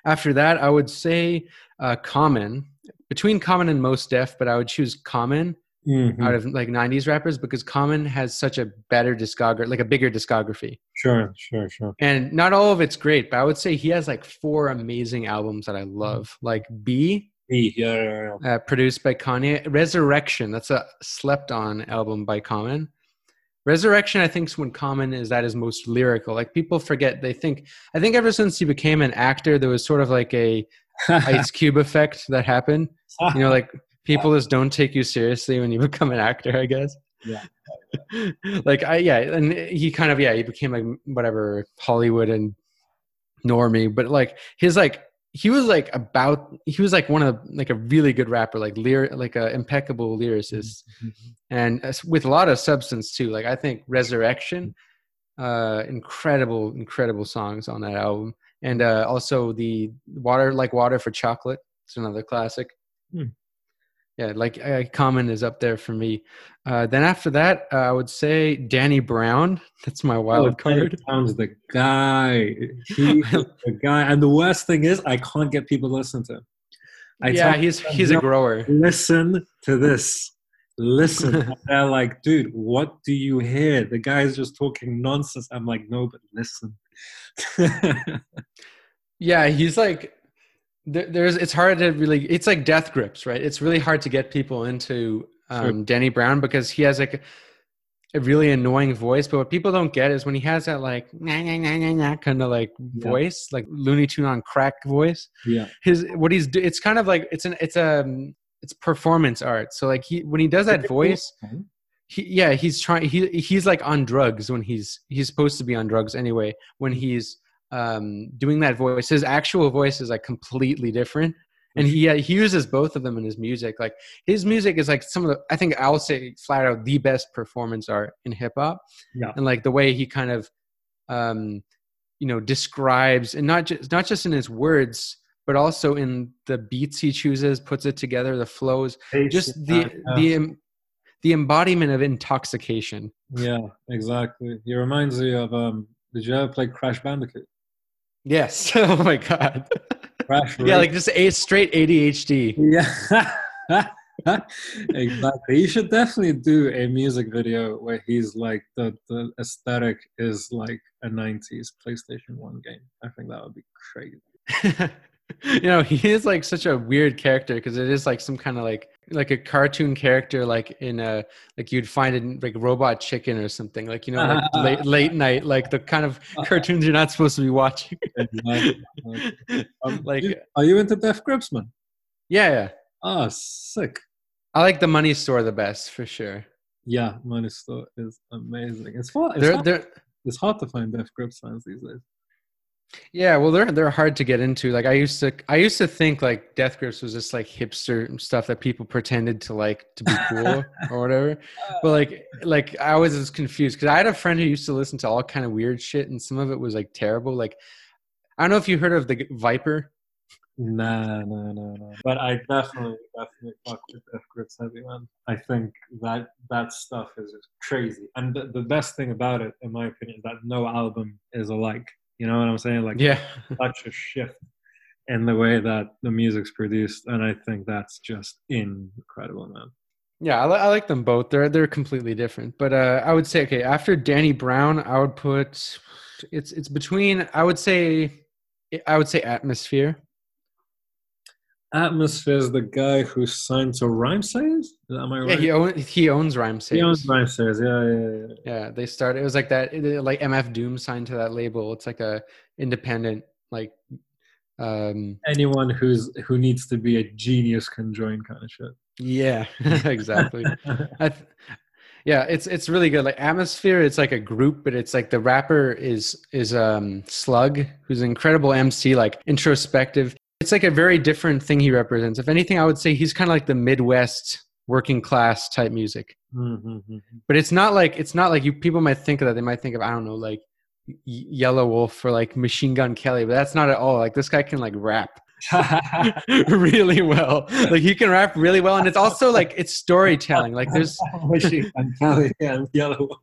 B: after that, I would say uh, Common between Common and Mos Def, but I would choose Common mm-hmm. out of like '90s rappers because Common has such a better discography, like a bigger discography.
C: Sure, sure, sure.
B: And not all of it's great, but I would say he has like four amazing albums that I love, mm-hmm. like
C: B. B, yeah, yeah,
B: yeah. Uh, produced by Kanye. Resurrection, that's a slept on album by Common. Resurrection, I think, is when Common is at his most lyrical. Like people forget, they think. I think ever since he became an actor, there was sort of like a Ice Cube effect that happened. You know, like people just don't take you seriously when you become an actor. I guess.
C: Yeah.
B: like I yeah, and he kind of yeah he became like whatever Hollywood and normie, but like his like he was like about he was like one of the, like a really good rapper like lyric like a impeccable lyricist mm-hmm. and with a lot of substance too like i think resurrection uh incredible incredible songs on that album and uh, also the water like water for chocolate. It's another classic. Hmm. Yeah, like uh, Common is up there for me. Uh, then after that, uh, I would say Danny Brown. That's my wild oh, card. Danny
C: Brown's the guy. The guy. And the worst thing is, I can't get people to listen to him.
B: I yeah, he's he's a grower.
C: Listen to this. Listen. they're like, dude, what do you hear? The guy's just talking nonsense. I'm like, no, but listen.
B: Yeah, he's like there's it's hard to really it's like death grips, right? It's really hard to get people into um, sure. Danny Brown because he has like a, a, really annoying voice. But what people don't get is when he has that like nah, nah, nah, nah, nah, kind of like yeah. voice, like Looney Tune on crack voice.
C: Yeah,
B: his what he's it's kind of like it's an it's a um, it's performance art. So like he when he does that voice, he, yeah, he's trying. He he's like on drugs when he's he's supposed to be on drugs anyway. When he's um, doing that voice, his actual voice is like completely different, and he he uses both of them in his music. Like his music is like some of the I think I'll say flat out the best performance art in hip hop.
C: Yeah,
B: and like the way he kind of um, you know describes and not just not just in his words but also in the beats he chooses puts it together the flows just the the the embodiment of intoxication.
C: Yeah, exactly. He reminds me of um did you ever play Crash Bandicoot?
B: Yes. oh my god. Crash yeah, like just a straight ADHD.
C: Yeah. exactly. You should definitely do a music video where he's like the the aesthetic is like a 90s PlayStation 1 game. I think that would be crazy.
B: you know, he is like such a weird character because it is like some kind of like like a cartoon character like in a like you'd find in like robot chicken or something like you know like late late night like the kind of cartoons you're not supposed to be watching.
C: Um, like are you into Death Grips man
B: yeah yeah.
C: Oh sick.
B: I like the money store the best for sure.
C: Yeah money store is amazing. It's fun it's, they're, hard, they're, it's hard to find Death Grips fans these days
B: yeah, well, they're they're hard to get into. Like I used to, I used to think like Death Grips was just like hipster stuff that people pretended to like to be cool or whatever. Uh. But like, like I was just confused because I had a friend who used to listen to all kind of weird shit, and some of it was like terrible. Like, I don't know if you heard of the Viper.
C: Nah, no, no, no. But I definitely, definitely fuck with Death Grips heavy, man. I think that that stuff is just crazy. And the, the best thing about it, in my opinion, is that no album is alike. You know what I'm saying? Like,
B: yeah,
C: such a shift in the way that the music's produced, and I think that's just incredible, man.
B: Yeah, I, li- I like them both. They're they're completely different. But uh, I would say okay, after Danny Brown, I would put it's it's between I would say I would say Atmosphere.
C: Atmosphere is the guy who signed to Rhymesayers. Am I right?
B: Yeah, he owns he owns Rhymesayers.
C: He owns Rhymesayers. Yeah, yeah,
B: yeah. Yeah, they started. It was like that. Like MF Doom signed to that label. It's like a independent like um
C: anyone who's who needs to be a genius can join kind of shit
B: yeah exactly th- yeah it's it's really good like atmosphere it's like a group but it's like the rapper is is um slug who's an incredible mc like introspective it's like a very different thing he represents if anything i would say he's kind of like the midwest working class type music
C: mm-hmm.
B: but it's not like it's not like you people might think of that they might think of i don't know like Yelawolf or like Machine Gun Kelly, but that's not at all. Like this guy can like rap really well. Like he can rap really well, and it's also like it's storytelling. Like there's
C: Machine Gun Kelly and Yelawolf.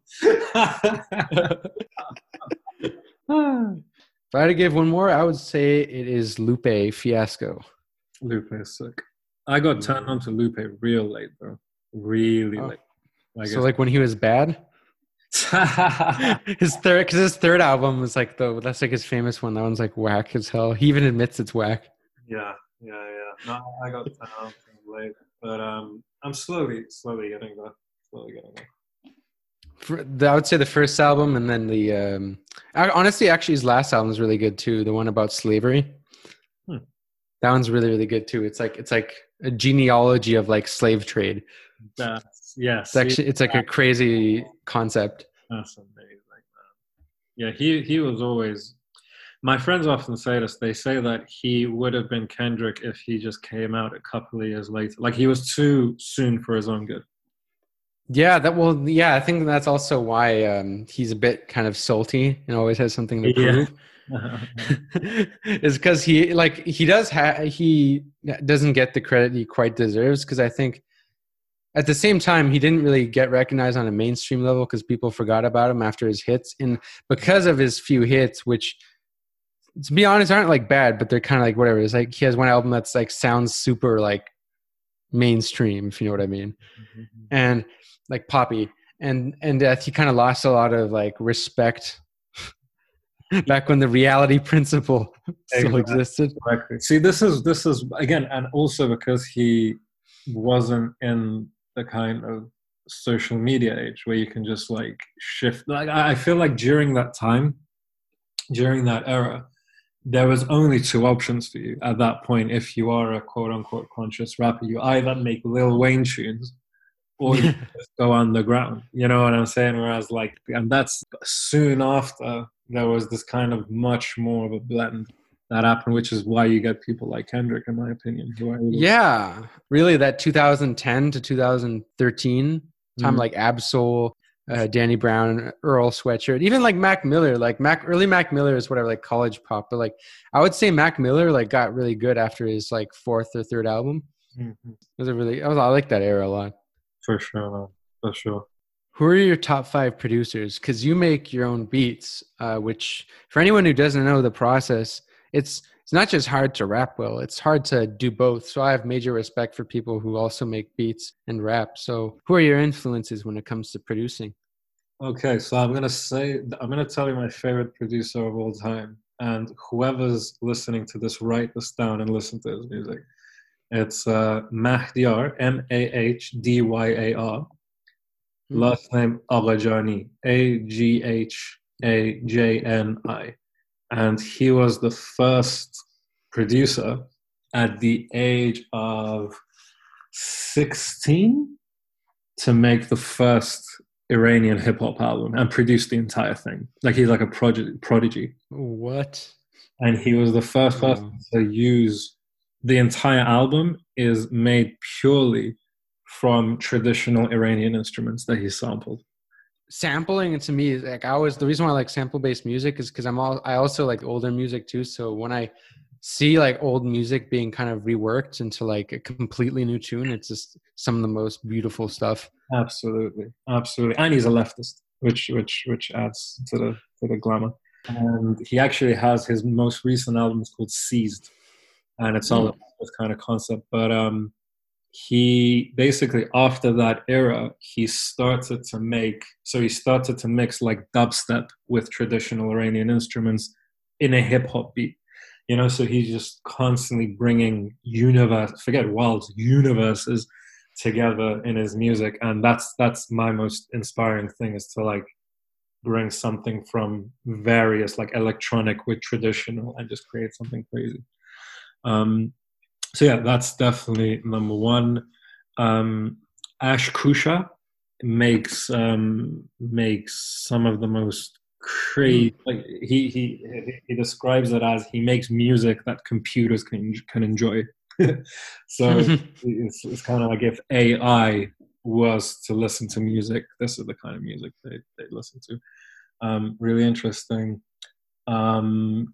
B: If I had to give one more, I would say it is Lupe Fiasco.
C: Lupe is sick. I got turned on to Lupe real late, bro. Really oh. late.
B: so like when he was bad. his third, because his third album was like the that's like his famous one. That one's like whack as hell. He even admits it's whack.
C: Yeah, yeah, yeah. No, I got down late, but um, I'm slowly, slowly getting there. Slowly getting there.
B: For the, I would say the first album, and then the um, honestly, actually, his last album is really good too. The one about slavery. Hmm. That one's really, really good too. It's like it's like a genealogy of like slave trade.
C: That's yes.
B: It's actually it's like a crazy concept.
C: That's amazing. Yeah, he he was always. My friends often say this. They say that he would have been Kendrick if he just came out a couple of years later. Like he was too soon for his own good.
B: Yeah, that well, yeah, I think that's also why um, he's a bit kind of salty and always has something to prove. Yeah. is because he like he does have he doesn't get the credit he quite deserves because I think at the same time, he didn't really get recognized on a mainstream level because people forgot about him after his hits. And because of his few hits, which to be honest aren't like bad, but they're kind of like whatever. It's like he has one album that's like sounds super like mainstream, if you know what I mean, mm-hmm. and like poppy. And and uh, he kind of lost a lot of like respect back when the reality principle still exactly. existed.
C: See, this is this is again, and also because he wasn't in the kind of social media age where you can just like shift like i feel like during that time during that era there was only two options for you at that point if you are a quote unquote conscious rapper you either make lil wayne tunes or you just go underground you know what i'm saying whereas like and that's soon after there was this kind of much more of a blend that happened, which is why you get people like Kendrick, in my opinion.
B: Yeah, really, that 2010 to 2013 time, mm like Ab-Soul, uh, Danny Brown, Earl Sweatshirt, even like Mac Miller, like Mac early Mac Miller is whatever, like college pop, but like I would say Mac Miller like got really good after his like fourth or third album. Mm-hmm. It was a really, I was I like that era a lot.
C: For sure, man. for sure.
B: Who are your top five producers? Because you make your own beats, uh, which for anyone who doesn't know the process, it's it's not just hard to rap well it's hard to do both so i have major respect for people who also make beats and rap so who are your influences when it comes to producing
C: okay so i'm going to say i'm going to tell you my favorite producer of all time and whoever's listening to this write this down and listen to his music it's uh, Mahdyar, M-A-H-D-Y-A-R. Hmm. Last name Aghajani, A-G-H-A-J-N-I and he was the first producer at the age of 16 to make the first Iranian hip hop album and produce the entire thing. Like he's like a prodigy.
B: What?
C: And he was the first person to use the entire album is made purely from traditional Iranian instruments that he sampled.
B: Sampling to me is like i was the reason why i like sample based music is because i'm all i also like older music too so when i see like old music being kind of reworked into like a completely new tune it's just some of the most beautiful stuff.
C: Absolutely absolutely. And he's a leftist which which which adds to the to the glamour. And he actually has his most recent album is called seized and it's all mm. this kind of concept. But um, he basically after that era he started to make so he started to mix like dubstep with traditional iranian instruments in a hip hop beat you know so he's just constantly bringing universe forget worlds universes together in his music and that's that's my most inspiring thing is to like bring something from various like electronic with traditional and just create something crazy um so yeah, that's definitely number one. Um, Ash Koosha makes um, makes some of the most crazy. Hmm. Like he he he describes it as he makes music that computers can can enjoy. so it's, it's kind of like if AI was to listen to music, this is the kind of music they they listen to. Um, really interesting. Um,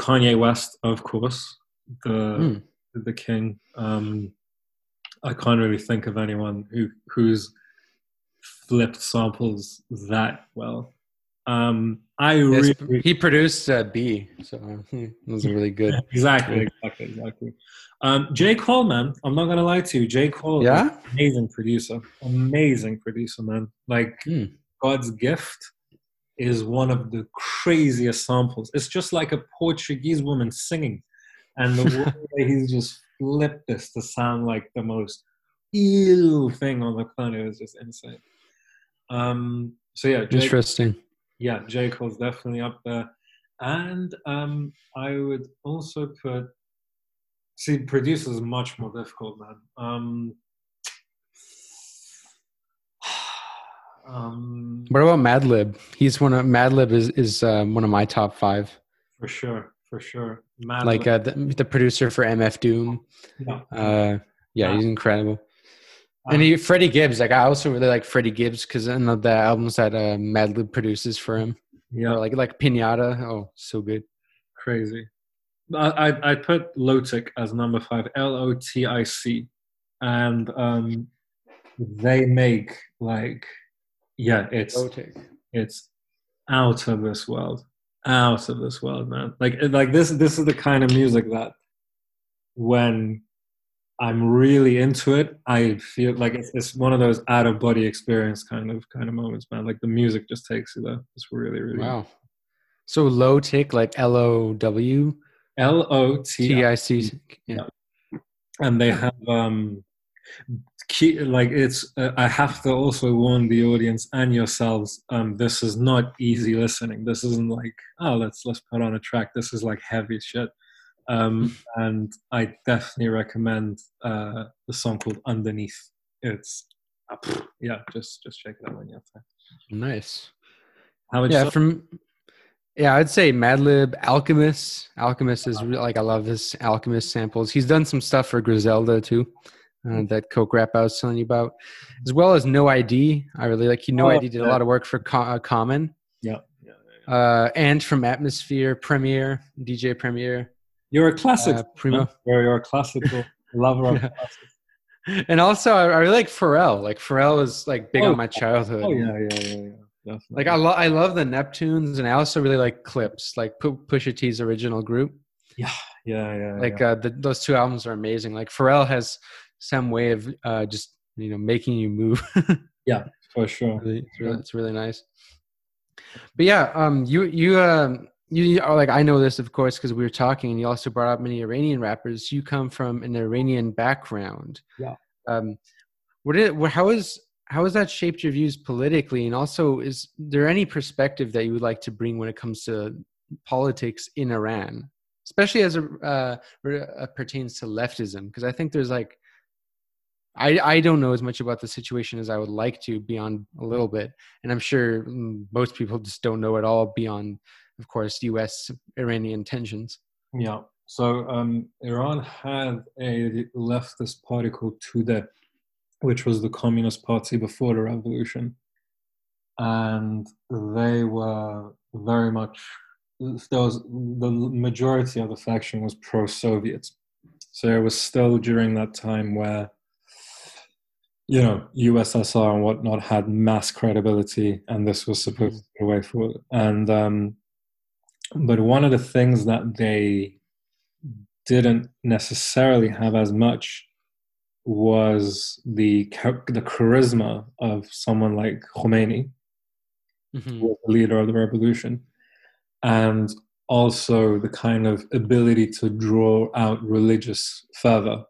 C: Kanye West, of course, the mm the king. Um, I can't really think of anyone who who's flipped samples that well. Um, I yes,
B: really, he produced uh, B, so it was really good.
C: exactly, exactly, exactly. Um, J. Cole, man, I'm not gonna lie to you. J. Cole,
B: yeah,
C: amazing producer, amazing producer, man. Like hmm. God's gift is one of the craziest samples. It's just like a Portuguese woman singing and the way he's just flipped this to sound like the most ill thing on the planet is just insane. Um, so yeah,
B: J- interesting.
C: Yeah, J Cole's definitely up there, and um, I would also put. See, producers much more difficult, man. Um,
B: um, what about Madlib? He's one of Madlib is is um, one of my top five.
C: For sure, for sure.
B: Like uh, the, the, producer for MF Doom. Yeah, uh, yeah, he's incredible. and he, Freddie Gibbs, like I also really like Freddie Gibbs because in the, the albums that uh, Madlib produces for him. Yeah, or like like Pinata. Oh, so good.
C: Crazy. I I put Lotic as number five. L O T I C, and um, they make like yeah, it's Lotic. it's out of this world out of this world, man. Like like this this is the kind of music that when I'm really into it, I feel like it's, it's one of those out of body experience kind of kind of moments, man. Like the music just takes you there. It's really really
B: wow. So low tick like L O W
C: L O T
B: I C. Yeah.
C: And they have um key, like it's uh, i have to also warn the audience and yourselves um, this is not easy listening. This isn't like oh let's let's put on a track. This is like heavy shit. Um, and i definitely recommend uh, the song called underneath. It's uh, yeah just just check it out when you have time
B: nice. How yeah from yeah, I'd say Madlib, Alchemist. Alchemist is like I love his Alchemist samples. He's done some stuff for Griselda too uh, that Coke rap I was telling you about, as well as No ID. I really like. You No oh, ID did a lot of work for Co- uh, Common.
C: Yeah. yeah,
B: yeah. Uh, and from Atmosphere, Premier, DJ Premier.
C: You're a classic. Uh, Primo. You're, you're a classical lover of
B: classics. And also, I, I, really like Pharrell. Like Pharrell was like big oh, on my childhood.
C: Oh yeah, yeah, yeah, yeah.
B: Definitely. Like I love, I love the Neptunes, and I also really like Clipse, like P- Pusha T's original group.
C: Yeah, yeah, yeah.
B: Like
C: yeah.
B: Uh, the, those two albums are amazing. Like Pharrell has some way of uh, just you know making you move.
C: yeah, for sure.
B: Really, it's, really, it's really nice. But yeah, um, you you um you are like I know this of course because we were talking, and you also brought up many Iranian rappers. You come from an Iranian background.
C: Yeah.
B: Um, what did how is how has that shaped your views politically, and also is there any perspective that you would like to bring when it comes to politics in Iran, especially as it uh, uh, pertains to leftism? Because I think there's like I, I don't know as much about the situation as I would like to beyond a little bit. And I'm sure mm, most people just don't know at all beyond, of course, US Iranian tensions.
C: Yeah. So um, Iran had a leftist party called Tudeh, which was the Communist Party before the revolution. And they were very much, there was, the majority of the faction was pro Soviet. So it was still during that time where you know, USSR and whatnot had mass credibility, and this was supposed to be a way forward. And um, but one of the things that they didn't necessarily have as much was the the charisma of someone like Khomeini, mm-hmm. who was the leader of the revolution, and also the kind of ability to draw out religious fervor.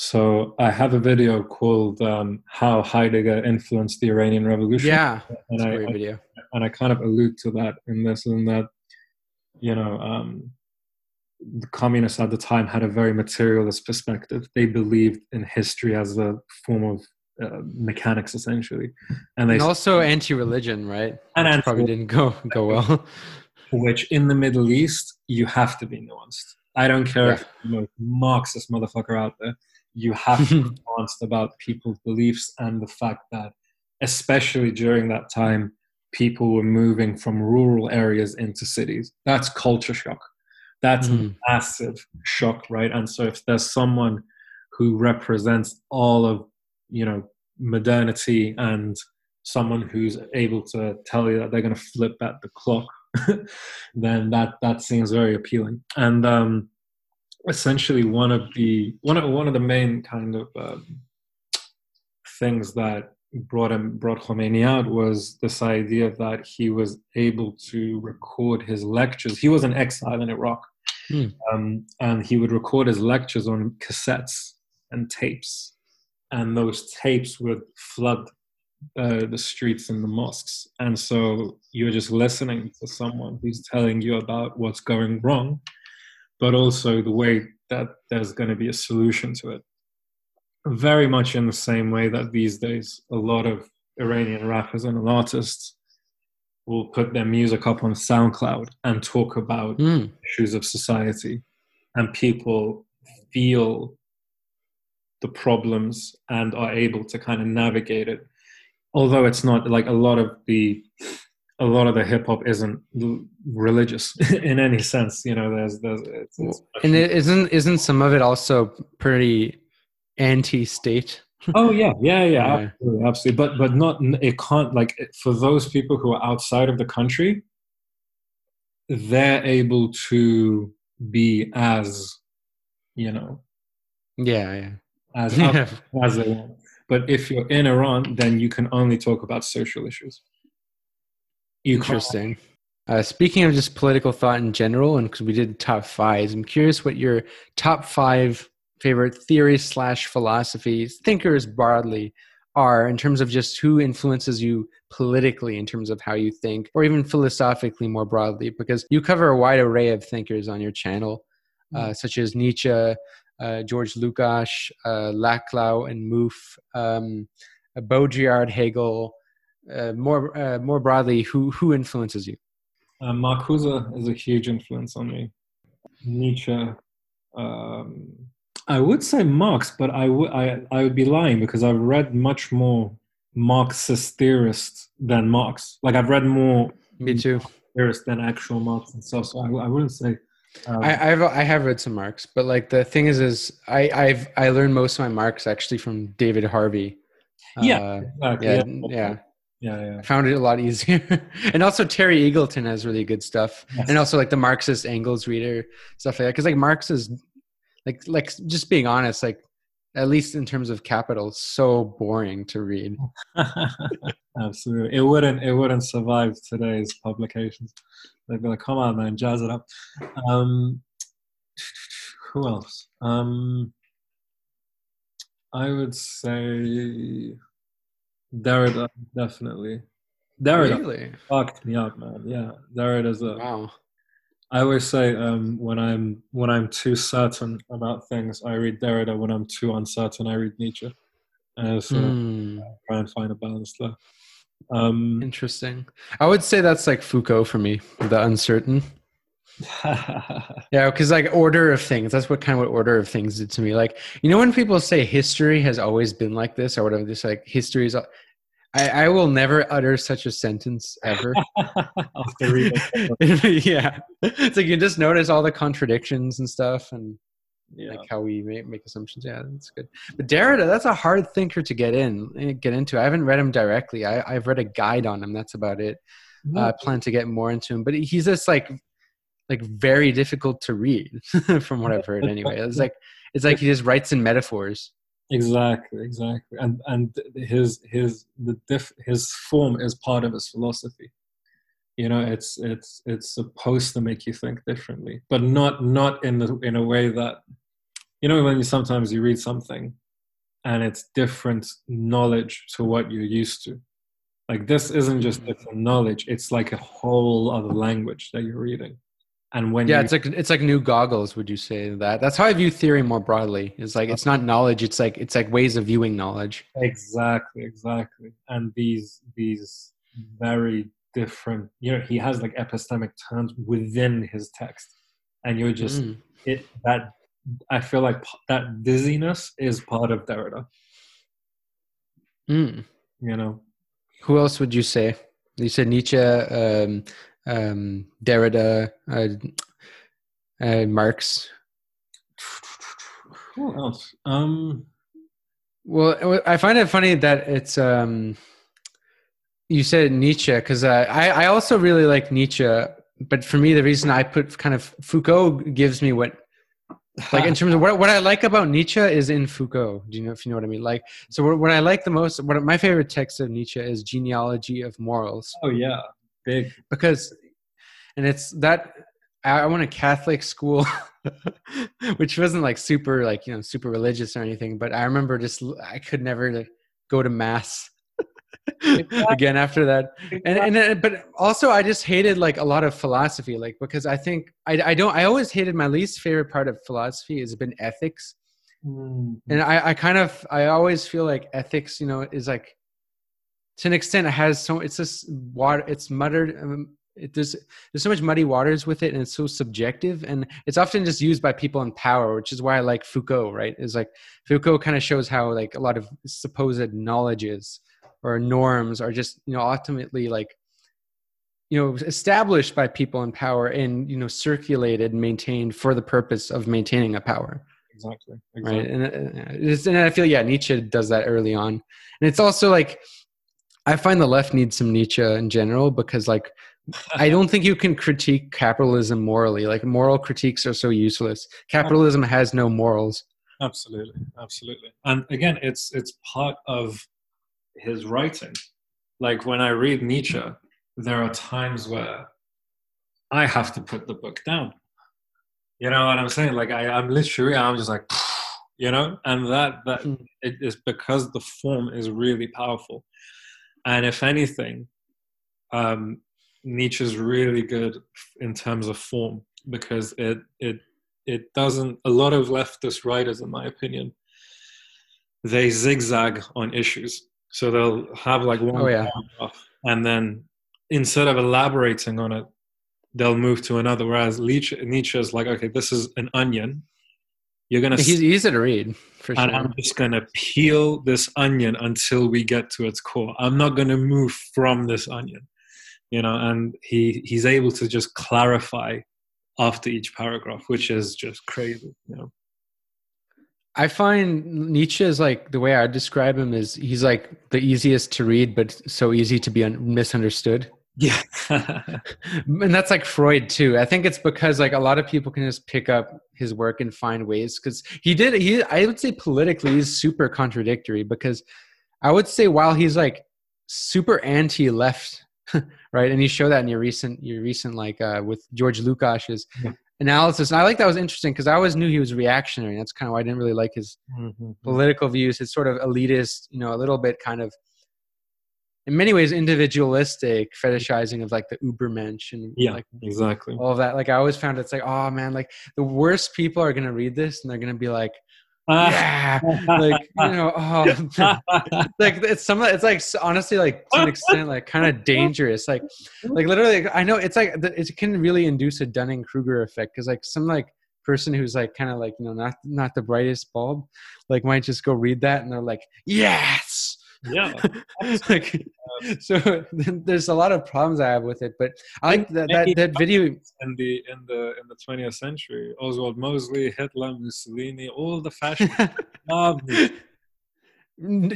C: So I have a video called um, "How Heidegger Influenced the Iranian Revolution."
B: Yeah,
C: and I, and I kind of allude to that in this, and that you know, um, the communists at the time had a very materialist perspective. They believed in history as a form of uh, mechanics, essentially,
B: and they and also anti-religion, right? And anti- probably didn't go go well.
C: Which in the Middle East, you have to be nuanced. I don't care yeah. if you're the most Marxist motherfucker out there. You have to be nuanced about people's beliefs and the fact that, especially during that time, people were moving from rural areas into cities. That's culture shock. That's mm. a massive shock, right? And so if there's someone who represents all of, you know, modernity and someone who's able to tell you that they're going to flip at the clock, then that that seems very appealing. And um, essentially, one of the one of one of the main kind of um, things that brought him brought Khomeini out was this idea that he was able to record his lectures. He was in exile in Iraq, mm. um, and he would record his lectures on cassettes and tapes, and those tapes would flood uh, the streets and the mosques. And so you're just listening to someone who's telling you about what's going wrong, but also the way that there's going to be a solution to it very much in the same way that these days a lot of Iranian rappers and artists will put their music up on SoundCloud and talk about mm. issues of society, and people feel the problems and are able to kind of navigate it. Although it's not like a lot of the a lot of the hip hop isn't religious in any sense, you know. There's there's it's,
B: it's and it isn't isn't some of it also pretty anti-state.
C: oh yeah, yeah, yeah, absolutely, absolutely. But but not it can't like for those people who are outside of the country, they're able to be as you know,
B: yeah, yeah,
C: as as they want. But if you're in Iran, then you can only talk about social issues.
B: You Interesting. Uh, speaking of just political thought in general, and because we did top fives, I'm curious what your top five favorite theories slash philosophies, thinkers broadly are in terms of just who influences you politically in terms of how you think or even philosophically more broadly because you cover a wide array of thinkers on your channel uh, mm. such as nietzsche uh, george lukács uh, laclau and mouffe um, baudrillard hegel uh, more uh, more broadly who who influences you
C: uh, marcuse is a huge influence on me nietzsche um, I would say Marx, but I would I, I would be lying because I've read much more Marxist theorists than Marx. Like I've read more.
B: Me too.
C: Theorists than actual Marx and stuff. So I, I wouldn't say.
B: Um, I, I've I have read some Marx, but like the thing is, is I I've I learned most of my Marx actually from David Harvey.
C: Yeah, uh, exactly.
B: yeah,
C: yeah,
B: yeah.
C: Yeah, yeah. I
B: found it a lot easier. and also Terry Eagleton has really good stuff. Yes. And also like the Marxist Engels reader, stuff like that. Cause like Marx is like like just being honest like at least in terms of capital so boring to read
C: absolutely it wouldn't it wouldn't survive today's publications they'd be like come on man jazz it up um who else um i would say derrida definitely derrida really? fucked me up man yeah derrida's a
B: wow
C: I always say um, when I'm when I'm too certain about things, I read Derrida. When I'm too uncertain, I read Nietzsche. Uh, so mm. try and find a balance there. Um,
B: Interesting. I would say that's like Foucault for me, the uncertain. yeah, because like order of things. That's what kind of what order of things did to me. Like you know when people say history has always been like this or whatever, this like history is I, I will never utter such a sentence ever. yeah, it's like you just notice all the contradictions and stuff, and yeah. like how we make, make assumptions. Yeah, that's good. But Derrida, that's a hard thinker to get in, eh, get into. I haven't read him directly. I, I've read a guide on him. That's about it. Uh, I plan to get more into him, but he's just like like very difficult to read from what I've heard anyway. It's like it's like he just writes in metaphors.
C: Exactly, exactly. And and his his the diff, his form is part of his philosophy. You know, it's it's it's supposed to make you think differently, but not not in the in a way that you know when you sometimes you read something and it's different knowledge to what you're used to. Like this isn't just mm-hmm. different knowledge; it's like a whole other language that you're reading. And when
B: yeah,
C: you,
B: it's like it's like new goggles. Would you say that? That's how I view theory more broadly. It's like it's not knowledge. It's like it's like ways of viewing knowledge.
C: Exactly, exactly. And these these very different. You know, he has like epistemic terms within his text, and you're just mm. it that. I feel like that dizziness is part of Derrida.
B: Mm.
C: You know,
B: who else would you say? You said Nietzsche. Um, um, Derrida, uh, uh, Marx.
C: Who else? Um,
B: well, I find it funny that it's um, you said Nietzsche because uh, I I also really like Nietzsche, but for me the reason I put kind of Foucault gives me what like in terms of what, what I like about Nietzsche is in Foucault. Do you know if you know what I mean? Like, so what, what I like the most, what my favorite text of Nietzsche is Genealogy of Morals.
C: Oh yeah, big
B: because and it's that I went to Catholic school, which wasn't like super like you know super religious or anything. But I remember just I could never like, go to mass again after that. And and uh, but also I just hated like a lot of philosophy, like because I think I I don't I always hated my least favorite part of philosophy has been ethics. Mm-hmm. And I, I kind of I always feel like ethics, you know, is like to an extent it has so it's just water it's muttered um, it, there's there's so much muddy waters with it and it's so subjective and it's often just used by people in power which is why i like foucault right? Is like foucault kind of shows how like a lot of supposed knowledges or norms are just you know ultimately like you know established by people in power and you know circulated and maintained for the purpose of maintaining a power.
C: Exactly,
B: exactly. right and, uh, and i feel yeah nietzsche does that early on. And it's also like I find the left needs some Nietzsche in general because, like, I don't think you can critique capitalism morally. Like, moral critiques are so useless. Capitalism has no morals.
C: Absolutely, absolutely. And again, it's it's part of his writing. Like when I read Nietzsche, there are times where I have to put the book down. You know what I'm saying? Like I, I'm literally, I'm just like, you know, and that that hmm. it is because the form is really powerful. And if anything, um, Nietzsche's really good in terms of form because it it it doesn't. A lot of leftist writers, in my opinion, they zigzag on issues. So they'll have like one
B: oh, yeah.
C: and then instead of elaborating on it, they'll move to another. Whereas Nietzsche, Nietzsche is like, okay, this is an onion. You're gonna.
B: He's easy to read for
C: and I'm just gonna peel this onion until we get to its core. I'm not gonna move from this onion, you know. And he he's able to just clarify after each paragraph, which is just crazy, you know.
B: I find Nietzsche is like the way I describe him is he's like the easiest to read, but so easy to be un- misunderstood.
C: Yeah.
B: and that's like Freud too. I think it's because like a lot of people can just pick up his work and find ways because he did he I would say politically he's super contradictory because I would say while he's like super anti-left, right? And you show that in your recent your recent like uh with George Lukács's yeah. analysis. And I like that was interesting because I always knew he was reactionary. That's kind of why I didn't really like his mm-hmm. political views, his sort of elitist, you know, a little bit kind of in many ways individualistic fetishizing of like the ubermensch and
C: yeah
B: like
C: exactly.
B: all of that. Like i always found it's like oh man like the worst people are gonna read this and they're gonna be like yeah. Like you know oh like it's some it's like honestly like to an extent like kind of dangerous. Like like literally i know it's like it can really induce a dunning-kruger effect because like some like person who's like kind of like you know not not the brightest bulb like might just go read that and they're like yes!
C: Yeah.
B: Like so there's a lot of problems i have with it but i like that that, that video.
C: in the in the in the 20th century oswald mosley hitler mussolini all the fashion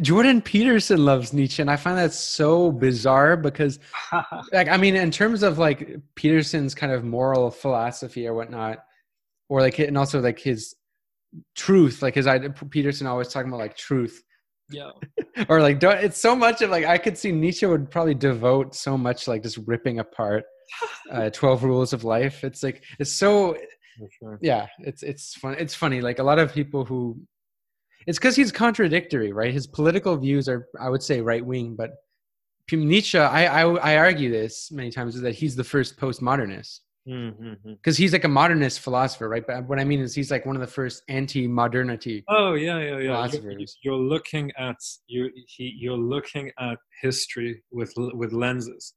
B: Jordan Peterson loves Nietzsche, and I find that so bizarre because, like, I mean, in terms of like Peterson's kind of moral philosophy or whatnot, or like, and also like his truth, like his Peterson always talking about like truth,
C: yeah,
B: or like don't, it's so much of like I could see Nietzsche would probably devote so much like just ripping apart uh, Twelve Rules of Life. It's like it's so Sure. Yeah, it's it's fun. It's funny. Like a lot of people who it's because he's contradictory, right? His political views are, I would say, right wing, but Nietzsche, I, I, I argue this many times, is that he's the first postmodernist because mm-hmm. he's like a modernist philosopher, right? But what I mean is he's like one of the first anti-modernity.
C: Oh yeah, yeah, yeah. Philosophers. You're, you're looking at you. He, you're looking at history with with lenses,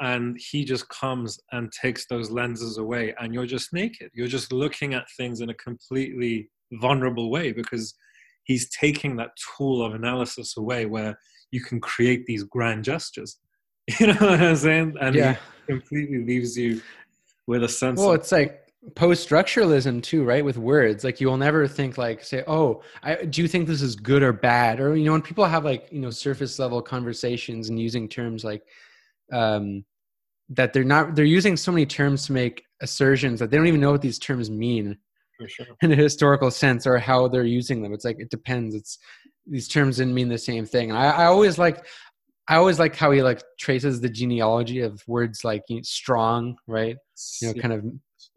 C: and he just comes and takes those lenses away, and you're just naked. You're just looking at things in a completely vulnerable way because he's taking that tool of analysis away where you can create these grand gestures. You know what I'm saying? And yeah. he completely leaves you with a sense
B: well,
C: of,
B: it's like post-structuralism too, right? With words. Like you will never think like say, oh, I, do you think this is good or bad? Or you know, when people have like, you know, surface level conversations and using terms like um that they're not they're using so many terms to make assertions that they don't even know what these terms mean
C: sure.
B: in a historical sense or how they're using them. It's like it depends. It's these terms didn't mean the same thing. And I, I always like I always like how he like traces the genealogy of words like you know, strong, right? You know, kind of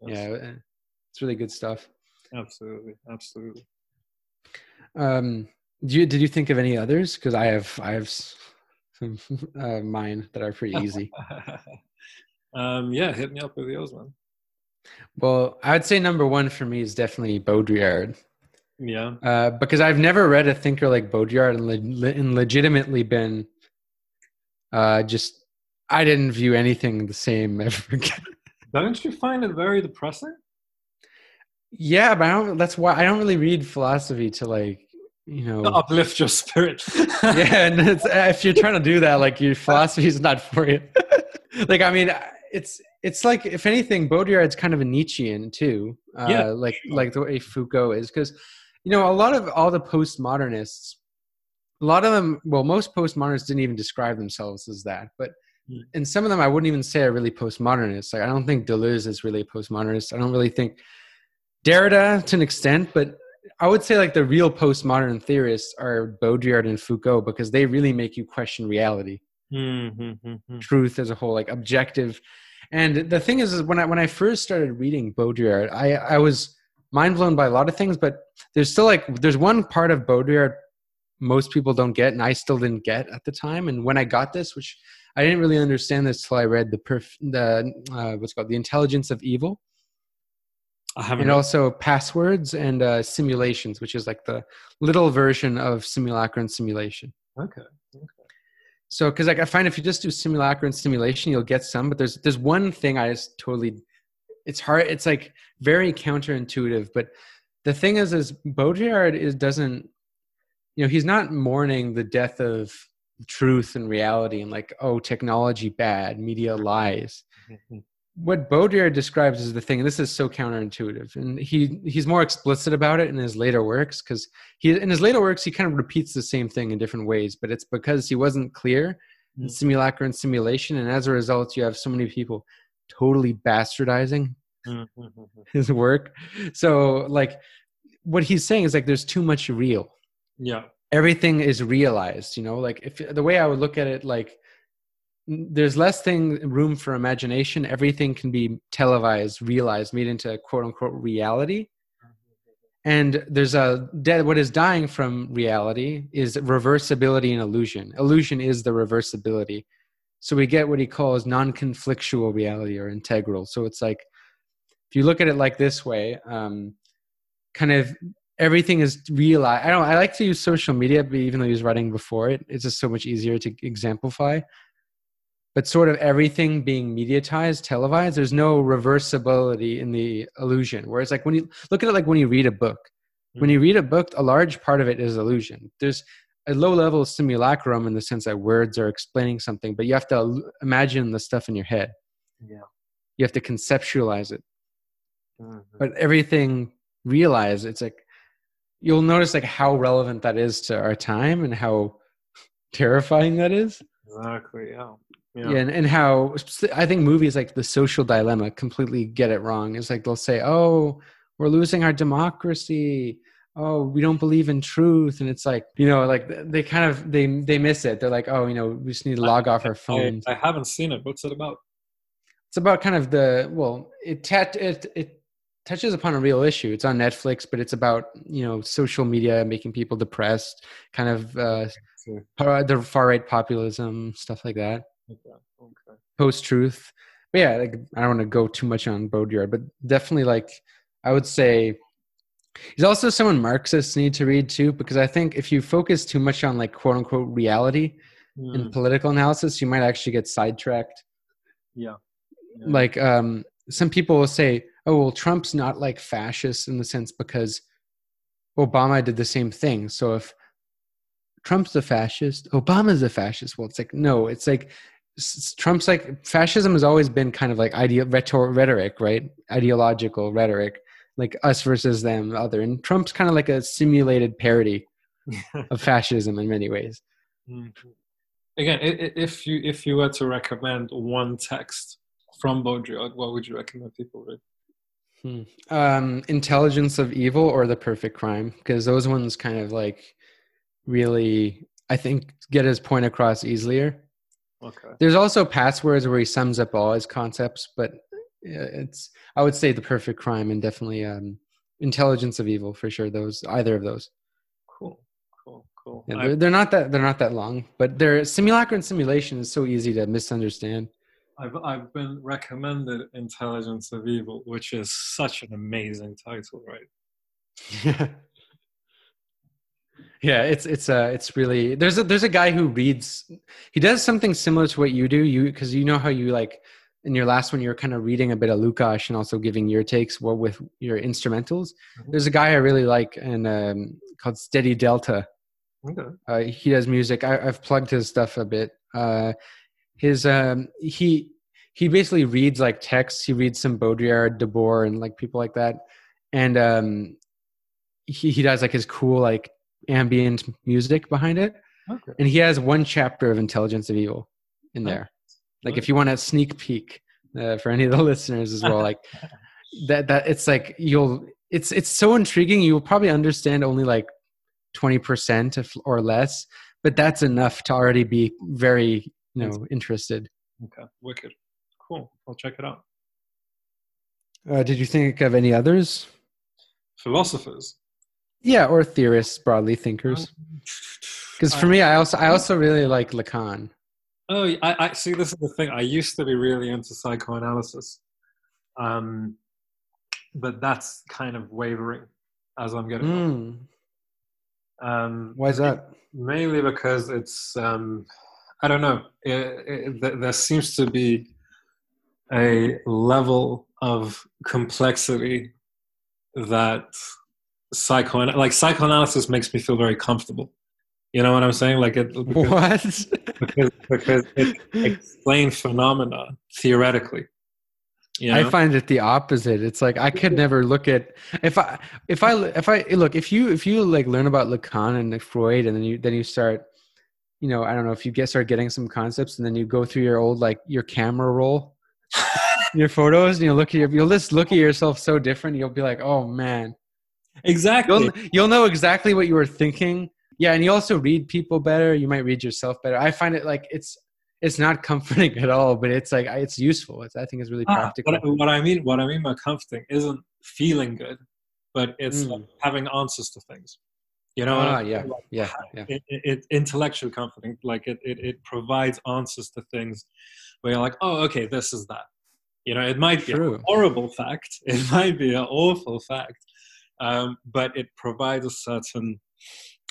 B: yeah, uh, it's really good stuff.
C: Absolutely, absolutely.
B: Um, did you did you think of any others? Because I have I have some uh, mine that are pretty easy.
C: um, yeah, hit me up with yours, man.
B: Well, I would say number one for me is definitely Baudrillard.
C: Yeah.
B: Uh, because I've never read a thinker like Baudrillard and, le- and legitimately been uh, just, I didn't view anything the same ever again.
C: Don't you find it very depressing?
B: Yeah, but I don't, that's why I don't really read philosophy to like, you know,
C: uplift your spirit.
B: yeah. And if you're trying to do that, like your philosophy is not for you. like, I mean, it's, it's like if anything, Baudrillard's kind of a Nietzschean too. Uh, yeah, like sure. like the way Foucault is, because you know a lot of all the postmodernists, a lot of them, well, most postmodernists didn't even describe themselves as that, but. And some of them, I wouldn't even say are really postmodernists. Like, I don't think Deleuze is really a postmodernist. I don't really think Derrida to an extent, but I would say like the real postmodern theorists are Baudrillard and Foucault because they really make you question reality,
C: mm-hmm, mm-hmm.
B: truth as a whole, like objective and the thing is, is when I when I first started reading Baudrillard, I I was mind blown by a lot of things, but there's still like there's one part of Baudrillard most people don't get, and I still didn't get at the time. And when I got this, which I didn't really understand this till I read the perf the uh, what's called the Intelligence of Evil. I haven't. and also passwords and uh, simulations, which is like the little version of simulacra and simulation.
C: Okay. okay.
B: So, because like I find if you just do simulacra and simulation, you'll get some. But there's there's one thing I just totally, it's hard. It's like very counterintuitive. But the thing is, is Baudrillard is doesn't, you know, he's not mourning the death of truth and reality and like oh technology bad, media lies. Mm-hmm what Baudrillard describes as the thing, and this is so counterintuitive, and he he's more explicit about it in his later works because he in his later works he kind of repeats the same thing in different ways, but it's because he wasn't clear mm-hmm. in simulacra and simulation, and as a result, you have so many people totally bastardizing mm-hmm. his work. So, like, what he's saying is like there's too much real.
C: Yeah,
B: everything is realized. You know, like if the way I would look at it, like there's less thing room for imagination. Everything can be televised realized made into quote unquote reality. And there's a dead what is dying from reality is reversibility and illusion. Illusion is the reversibility. So we get what he calls non-conflictual reality or integral. So it's like if you look at it like this way um, kind of everything is realized i don't i like to use social media but even though he was writing before it it's just so much easier to exemplify but sort of everything being mediatized, televised, there's no reversibility in the illusion. Whereas, like when you look at it, like when you read a book, mm-hmm. when you read a book, a large part of it is illusion. There's a low level simulacrum in the sense that words are explaining something, but you have to imagine the stuff in your head.
C: Yeah.
B: You have to conceptualize it. Mm-hmm. But everything realized, it's like you'll notice like how relevant that is to our time and how terrifying that is.
C: Exactly. Yeah.
B: Yeah. yeah and, and how I think movies like The Social Dilemma completely get it wrong. It's like they'll say, "Oh, we're losing our democracy." oh we don't believe in truth and it's like you know like they kind of they they miss it they're like oh you know we just need to log off our phones
C: i, I haven't seen it what's it about
B: it's about kind of the well it tat it it touches upon a real issue. It's on Netflix, but it's about you know social media making people depressed, kind of uh, the far right populism stuff like that. Okay. okay. Post truth, but yeah, like I don't want to go too much on Baudrillard, but definitely like I would say he's also someone Marxists need to read too, because I think if you focus too much on like quote unquote reality mm. in political analysis, you might actually get sidetracked.
C: Yeah. yeah.
B: Like um, some people will say oh well trump's not like fascist in the sense because obama did the same thing. So if trump's a fascist obama's a fascist. Well it's like no it's like trump's like fascism has always been kind of like idea rhetor- rhetoric right? Ideological rhetoric like us versus them the other. And trump's kind of like a simulated parody of fascism in many ways.
C: Mm-hmm. again if you if you were to recommend one text from baudrillard what would you recommend people read
B: Hmm. Um, Intelligence of Evil or The Perfect Crime, because those ones kind of like really, I think, get his point across easier.
C: Okay.
B: There's also passwords where he sums up all his concepts, but it's I would say The Perfect Crime and definitely um, Intelligence of Evil for sure. Those either of those.
C: Cool, cool, cool.
B: Yeah, they're, they're not that they're not that long, but their simulacra and simulation is so easy to misunderstand.
C: I've I've been recommended Intelligence of Evil, which is such an amazing title, right?
B: Yeah. Yeah, it's it's uh it's really there's a there's a guy who reads he does something similar to what you do you because you know how you like in your last one you're kind of reading a bit of Lukács and also giving your takes what with your instrumentals. Mm-hmm. There's a guy I really like and um, called Steady Delta. Okay. Uh, he does music. I, have plugged his stuff a bit. Uh, his um he he basically reads like texts. He reads some Baudrillard, Debord, and like people like that, and um he he does like his cool like ambient music behind it. Okay. And he has one chapter of Intelligence of Evil in there. Like if you want a sneak peek uh, for any of the listeners as well, like that that it's like you'll it's it's so intriguing. You'll probably understand only like twenty percent or less, but that's enough to already be very you know interested
C: okay wicked cool. I'll check it out.
B: Uh, did you think of any others?
C: Philosophers.
B: Yeah or theorists broadly thinkers. Because um, for me i also i also really like lacan.
C: Oh I, I see this is the thing. I used to be really into psychoanalysis um but that's kind of wavering as i'm getting mm.
B: um why is that?
C: Mainly because it's um I don't know. It, it, there seems to be a level of complexity that psychoanalysis, like psychoanalysis, makes me feel very comfortable. You know what I'm saying? Like it.
B: Because,
C: what? because, because it explains phenomena theoretically.
B: You know? I find it the opposite. It's like I could never look at if I if I if I look if you if you like learn about Lacan and Freud and then you then you start you know, I don't know if you get start getting some concepts and then you go through your old like your camera roll, your photos, and you look at your you'll just look at yourself so different. You'll be like, oh man,
C: exactly.
B: You'll, you'll know exactly what you were thinking. Yeah, and you also read people better. You might read yourself better. I find it like it's it's not comforting at all, but it's like it's useful. It's, I think it's really ah, practical.
C: What, what, I mean, what I mean by comforting isn't feeling good, but it's mm. like having answers to things. You know,
B: ah, yeah, like, yeah, yeah.
C: It, it, it, intellectual comforting, like it, it, it provides answers to things where you're like, oh, okay, this is that. You know, it might be True. a horrible fact, it might be an awful fact, um, but it provides a certain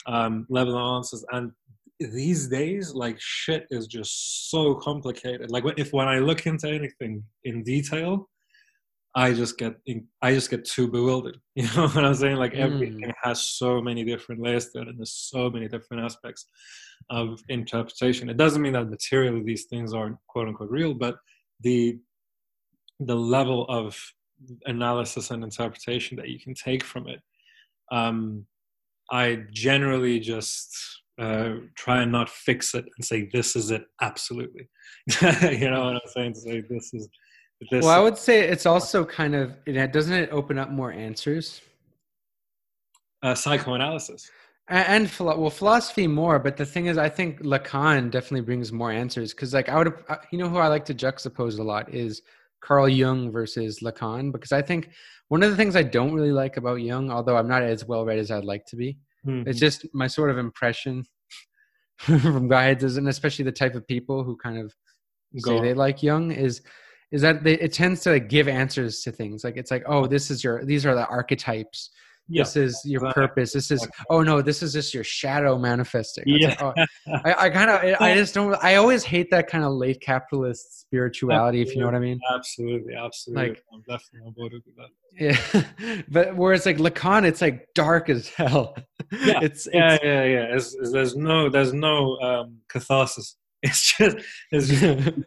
C: um, level of answers. And these days, like shit is just so complicated. Like if when I look into anything in detail, I just get I just get too bewildered. You know what I'm saying? Like everything mm. has so many different layers to it, and there's so many different aspects of interpretation. It doesn't mean that materially these things aren't quote unquote real, but the the level of analysis and interpretation that you can take from it um, I generally just uh, try and not fix it and say this is it absolutely. you know what I'm saying? To say this is.
B: This well, I would say it's also kind of it doesn't it open up more answers.
C: Uh, psychoanalysis
B: and, and well philosophy more but the thing is i think lacan definitely brings more answers because like i would uh, you know who i like to juxtapose a lot is carl jung versus lacan because i think one of the things i don't really like about jung although i'm not as well read as i'd like to be mm-hmm. it's just my sort of impression from guides and especially the type of people who kind of Go say they like jung is is that they, it tends to like give answers to things like it's like oh this is your these are the archetypes yeah. this is your purpose this is oh no this is just your shadow manifesting. Yeah. Like, oh, i, I kind of i just don't i always hate that kind of late capitalist spirituality absolutely. if you know what i mean.
C: Absolutely. Absolutely. Like i'm definitely on board with that.
B: Yeah. But whereas like lacan it's like dark as hell.
C: Yeah. It's, yeah it's, yeah yeah. It's, it's, there's no there's no um catharsis. It's just it's just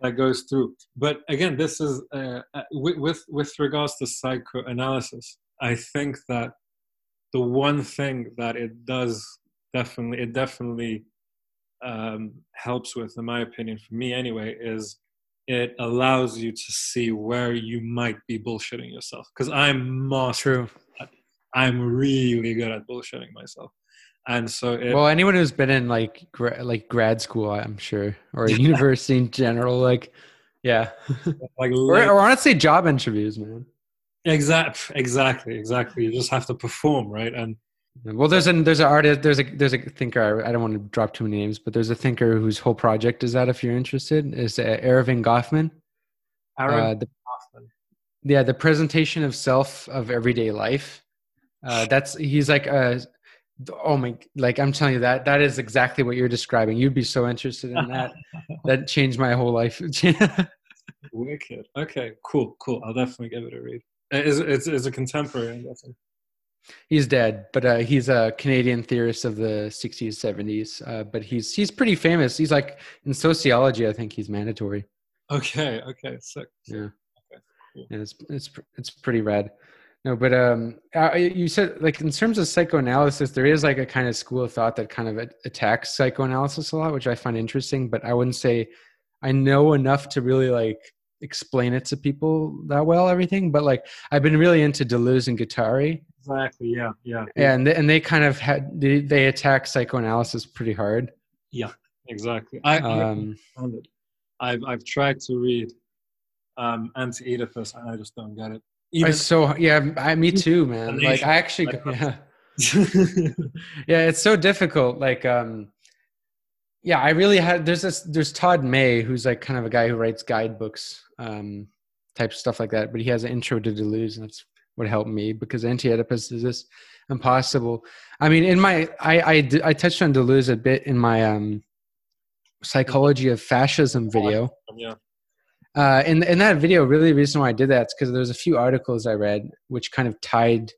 C: that goes through. But again this is uh, uh with with regards to psychoanalysis I think that the one thing that it does definitely, it definitely um, helps with, in my opinion, for me anyway, is it allows you to see where you might be bullshitting yourself. Because I'm master. I'm really good at bullshitting myself. And so, it,
B: well, anyone who's been in like gra- like grad school, I'm sure, or university in general, like, yeah, like, or, or honestly, job interviews, man.
C: Exactly, exactly, exactly. You just have to perform, right? And
B: well, there's an there's an artist, there's a there's a thinker. I don't want to drop too many names, but there's a thinker whose whole project is that. If you're interested, is uh, Erving Goffman. Uh, the, Goffman. Yeah, the presentation of self of everyday life. Uh, that's he's like a oh my like i'm telling you that that is exactly what you're describing you'd be so interested in that that changed my whole life
C: wicked okay cool cool i'll definitely give it a read is it's, it's a contemporary, I'm guessing.
B: He's dead, but uh, he's a Canadian theorist of the 60s, 70s. Uh, but he's he's pretty famous. He's like in sociology, I think he's mandatory.
C: Okay, okay, sick.
B: Yeah, okay, cool. yeah, it's it's it's pretty rad. No, but um, uh, you said like in terms of psychoanalysis, there is like a kind of school of thought that kind of attacks psychoanalysis a lot, which I find interesting. But I wouldn't say I know enough to really like explain it to people that well everything but like i've been really into deleuze and guattari.
C: Exactly yeah yeah
B: and they, and they kind of had they, they attack psychoanalysis pretty hard.
C: Yeah exactly. I um, I've, I've tried to read um anti-oedipus and i just don't get it.
B: Even, I so yeah I, me too man. Like i actually yeah. Yeah it's so difficult like um yeah i really had there's this there's todd may who's like kind of a guy who writes guidebooks um, type stuff like that. But he has an intro to Deleuze, and that's what helped me because anti-Oedipus is just impossible. I mean, in my I I, I touched on Deleuze a bit in my um, psychology of fascism video.
C: Yeah.
B: Uh, in in that video, really, the reason why I did that is because there's a few articles I read which kind of tied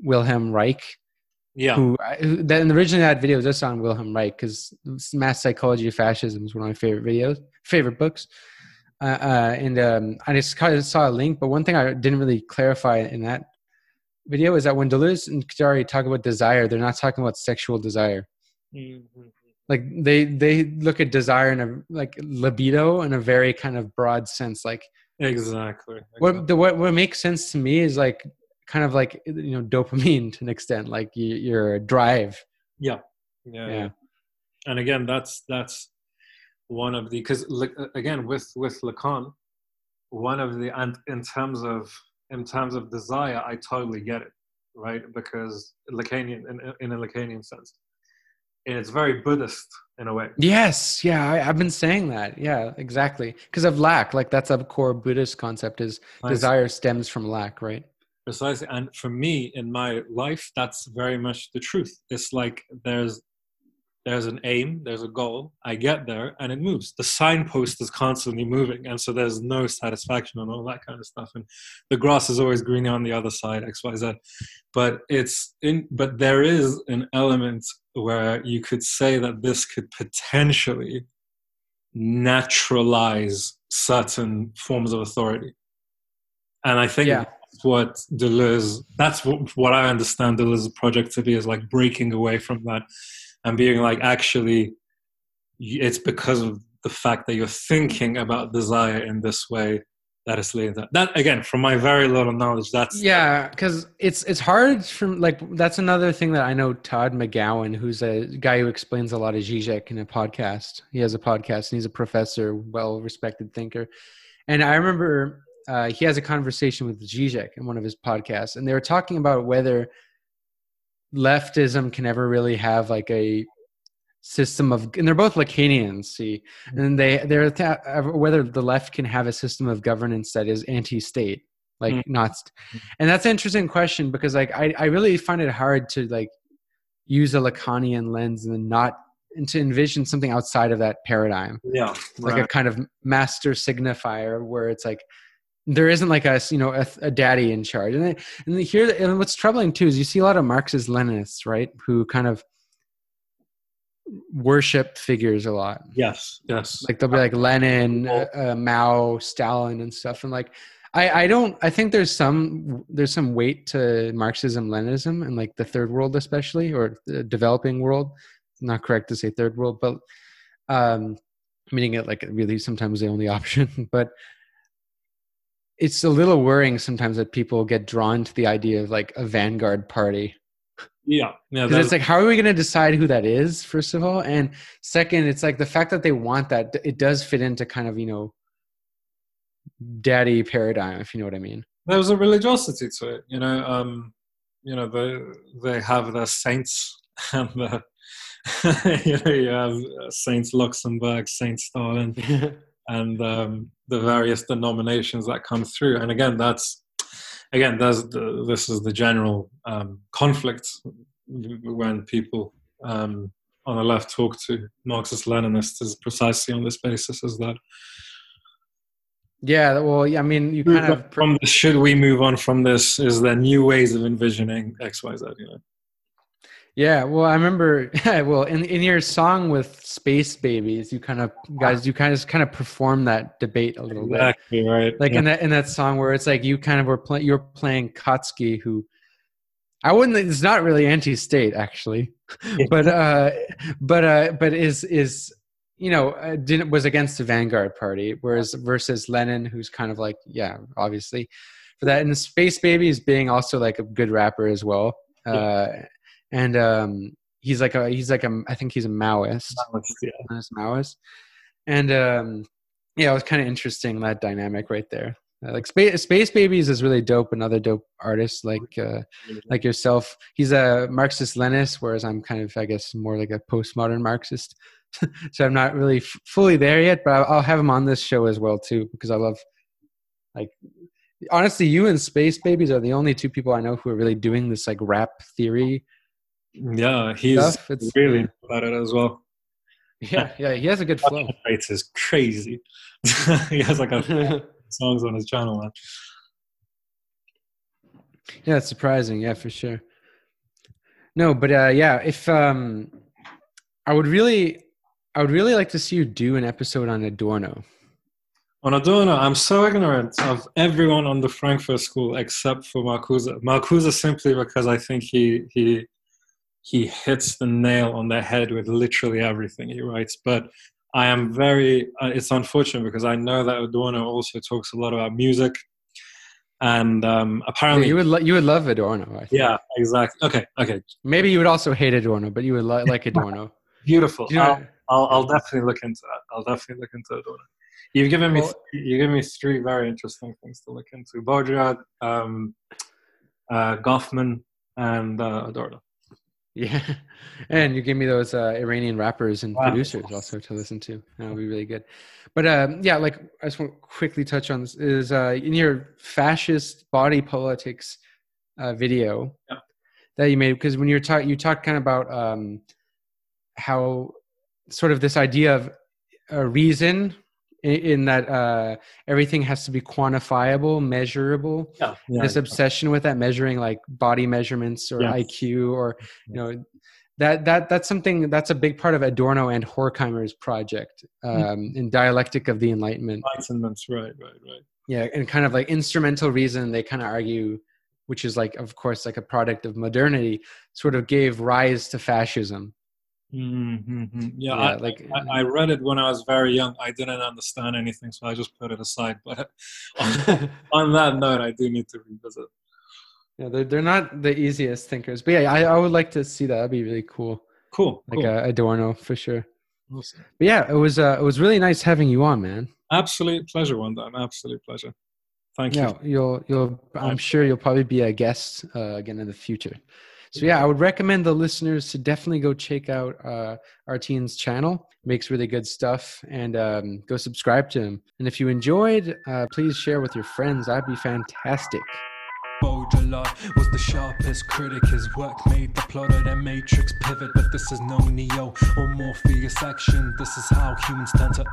B: Wilhelm Reich.
C: Yeah.
B: Who, who then originally that video was just on Wilhelm Reich because Mass Psychology of Fascism is one of my favorite videos, favorite books. Uh, uh, and um, I just kind of saw a link, but one thing I didn't really clarify in that video is that when Deleuze and Guattari talk about desire, they're not talking about sexual desire. Mm-hmm. Like they they look at desire in a like libido in a very kind of broad sense. Like
C: exactly. exactly.
B: What the what what makes sense to me is like kind of like you know dopamine to an extent, like you, your drive.
C: Yeah. yeah. Yeah. And again, that's that's one of the because again with with Lacan, one of the and in terms of in terms of desire, I totally get it, right? Because Lacanian in, in a Lacanian sense, and it's very Buddhist in a way.
B: Yes, yeah, I, have been saying that. Yeah, exactly. Because of lack, like that's a core Buddhist concept. Is desire stems from lack, right?
C: Precisely, and for me in my life, that's very much the truth. It's like there's there's an aim, there's a goal, I get there and it moves. The signpost is constantly moving, and so there's no satisfaction and all that kind of stuff. And the grass is always greener on the other side, X, Y, Z. But it's in but there is an element where you could say that this could potentially naturalize certain forms of authority. And I think
B: yeah.
C: what Deleuze. That's what, what I understand Deleuze's project to be is like breaking away from that and being like actually, it's because of the fact that you're thinking about desire in this way that is leading that. That again, from my very little knowledge, that's
B: yeah, because it's it's hard from like that's another thing that I know. Todd McGowan, who's a guy who explains a lot of Zizek in a podcast. He has a podcast and he's a professor, well respected thinker. And I remember uh, he has a conversation with Zizek in one of his podcasts, and they were talking about whether leftism can never really have like a system of and they're both lacanians see mm-hmm. and they they're th- whether the left can have a system of governance that is anti-state like mm-hmm. not and that's an interesting question because like I, I really find it hard to like use a lacanian lens and not and to envision something outside of that paradigm
C: yeah
B: like right. a kind of master signifier where it's like there isn't like a you know a, a daddy in charge and, and here and what's troubling too is you see a lot of marxist leninists right who kind of worship figures a lot.
C: Yes, yes.
B: Like they'll be like Lenin, uh, uh, Mao, Stalin, and stuff. And like, I, I don't. I think there's some there's some weight to Marxism, Leninism, and like the third world, especially or the developing world. Not correct to say third world, but um, meaning it like really sometimes the only option. but it's a little worrying sometimes that people get drawn to the idea of like a vanguard party
C: yeah, yeah.
B: It's like, how are we going to decide who that is? First of all, and second, it's like the fact that they want that. It does fit into kind of you know, daddy paradigm, if you know what I mean.
C: There's a religiosity to it, you know. Um, you know, they they have their saints, and the, you know, you have Saint Luxemburg, Saint Stalin, and um, the various denominations that come through. And again, that's again, the, this is the general um, conflict when people um, on the left talk to Marxist Leninists is precisely on this basis is that.
B: Yeah, well, I mean, you kind of
C: from this, should we move on from this? Is there new ways of envisioning X, Y, Z? You know.
B: Yeah, well, I remember. well, in in your song with Space Babies, you kind of guys, you kind of kind of perform that debate a little
C: exactly,
B: bit.
C: right.
B: Like yeah. in that in that song where it's like you kind of were playing, you're playing Kautsky, who I wouldn't. It's not really anti-state actually, but uh, but uh, but is is you know uh, didn't was against the Vanguard Party, whereas versus Lenin, who's kind of like yeah, obviously for that, and Space Babies being also like a good rapper as well. Uh, and um, he's like a he's like a I think he's a Maoist, Maoist, yeah. Maoist, and um, yeah, it was kind of interesting that dynamic right there. Uh, like space, space babies is really dope. Another dope artist like uh, like yourself. He's a Marxist Leninist, whereas I'm kind of I guess more like a postmodern Marxist. so I'm not really f- fully there yet, but I'll, I'll have him on this show as well too because I love like honestly you and space babies are the only two people i know who are really doing this like rap theory
C: yeah, he's it's really yeah. about it as well.
B: Yeah, yeah, he has a good flow.
C: Rates is crazy. he has like a songs on his channel, man.
B: Yeah, it's surprising. Yeah, for sure. No, but uh, yeah, if um, I would really, I would really like to see you do an episode on Adorno.
C: On Adorno, I'm so ignorant of everyone on the Frankfurt School except for Marcuse. Marcuse simply because I think he he he hits the nail on the head with literally everything he writes. But I am very, uh, it's unfortunate because I know that Adorno also talks a lot about music. And um, apparently,
B: you would lo- you would love Adorno. Right?
C: Yeah, exactly. Okay, okay.
B: Maybe you would also hate Adorno, but you would li- like Adorno.
C: Beautiful. You know, I'll, I'll, I'll, definitely look into that. I'll definitely look into Adorno. You've given me well, you given me three very interesting things to look into: Baudrillard, um, uh, Goffman, and uh, Adorno.
B: Yeah, and you give me those uh, Iranian rappers and wow. producers also to listen to. That would be really good. But um, yeah, like I just want to quickly touch on this is uh, in your fascist body politics uh, video yeah. that you made because when you're talking, you talked kind of about um, how sort of this idea of a reason in, that uh, everything has to be quantifiable, measurable. Yeah, yeah, this obsession with that measuring like body measurements or yeah. IQ or you know that that that's something that's a big part of Adorno and Horkheimer's project mm-hmm. um, mm. in dialectic of the Enlightenment.
C: Enlightenment, right, right, right.
A: yeah, and kind of like instrumental reason they kind of argue, which is like, of course, like a product of modernity, sort of gave rise to fascism.
C: Mm-hmm. Yeah, yeah I, like I, I, read it when I was very young. I didn't understand anything, so I just put it aside. But on, on that note, I do need to revisit.
A: Yeah, they're they're not the easiest thinkers, but yeah, I, I would like to see that. That'd be really cool.
C: Cool,
A: like cool. A, Adorno for sure. Awesome. But yeah, it was uh, it was really nice having you on, man.
C: Absolute pleasure, one time. Absolute pleasure. Thank
A: yeah, you. You'll you'll I'm sure you'll probably be a guest uh, again in the future. So yeah, I would recommend the listeners to definitely go check out uh, Arteen's channel. Makes really good stuff, and um, go subscribe to him. And if you enjoyed, uh, please share with your friends. That'd be fantastic. Baudrillard was the sharpest critic. His work made the plot of Matrix pivot. But this is no Neo or Morpheus action. This is how humans to.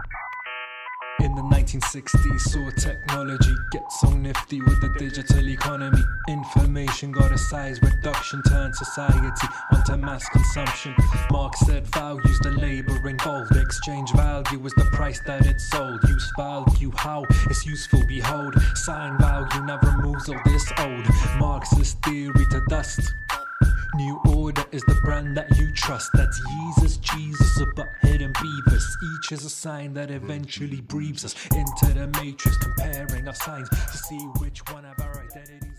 A: In the 1960s, saw technology get so nifty with the digital economy. Information got a size reduction, turned society onto mass consumption. Marx said values the labor involved. Exchange value is the price that it's sold. Use value, how it's useful, behold. Sign value never moves all this old. Marxist theory to dust. New Order is the brand that you trust. That's Jesus, Jesus, a butthead and Beavis. Each is a sign that eventually breathes us into the matrix, comparing our signs to see which one of our identities.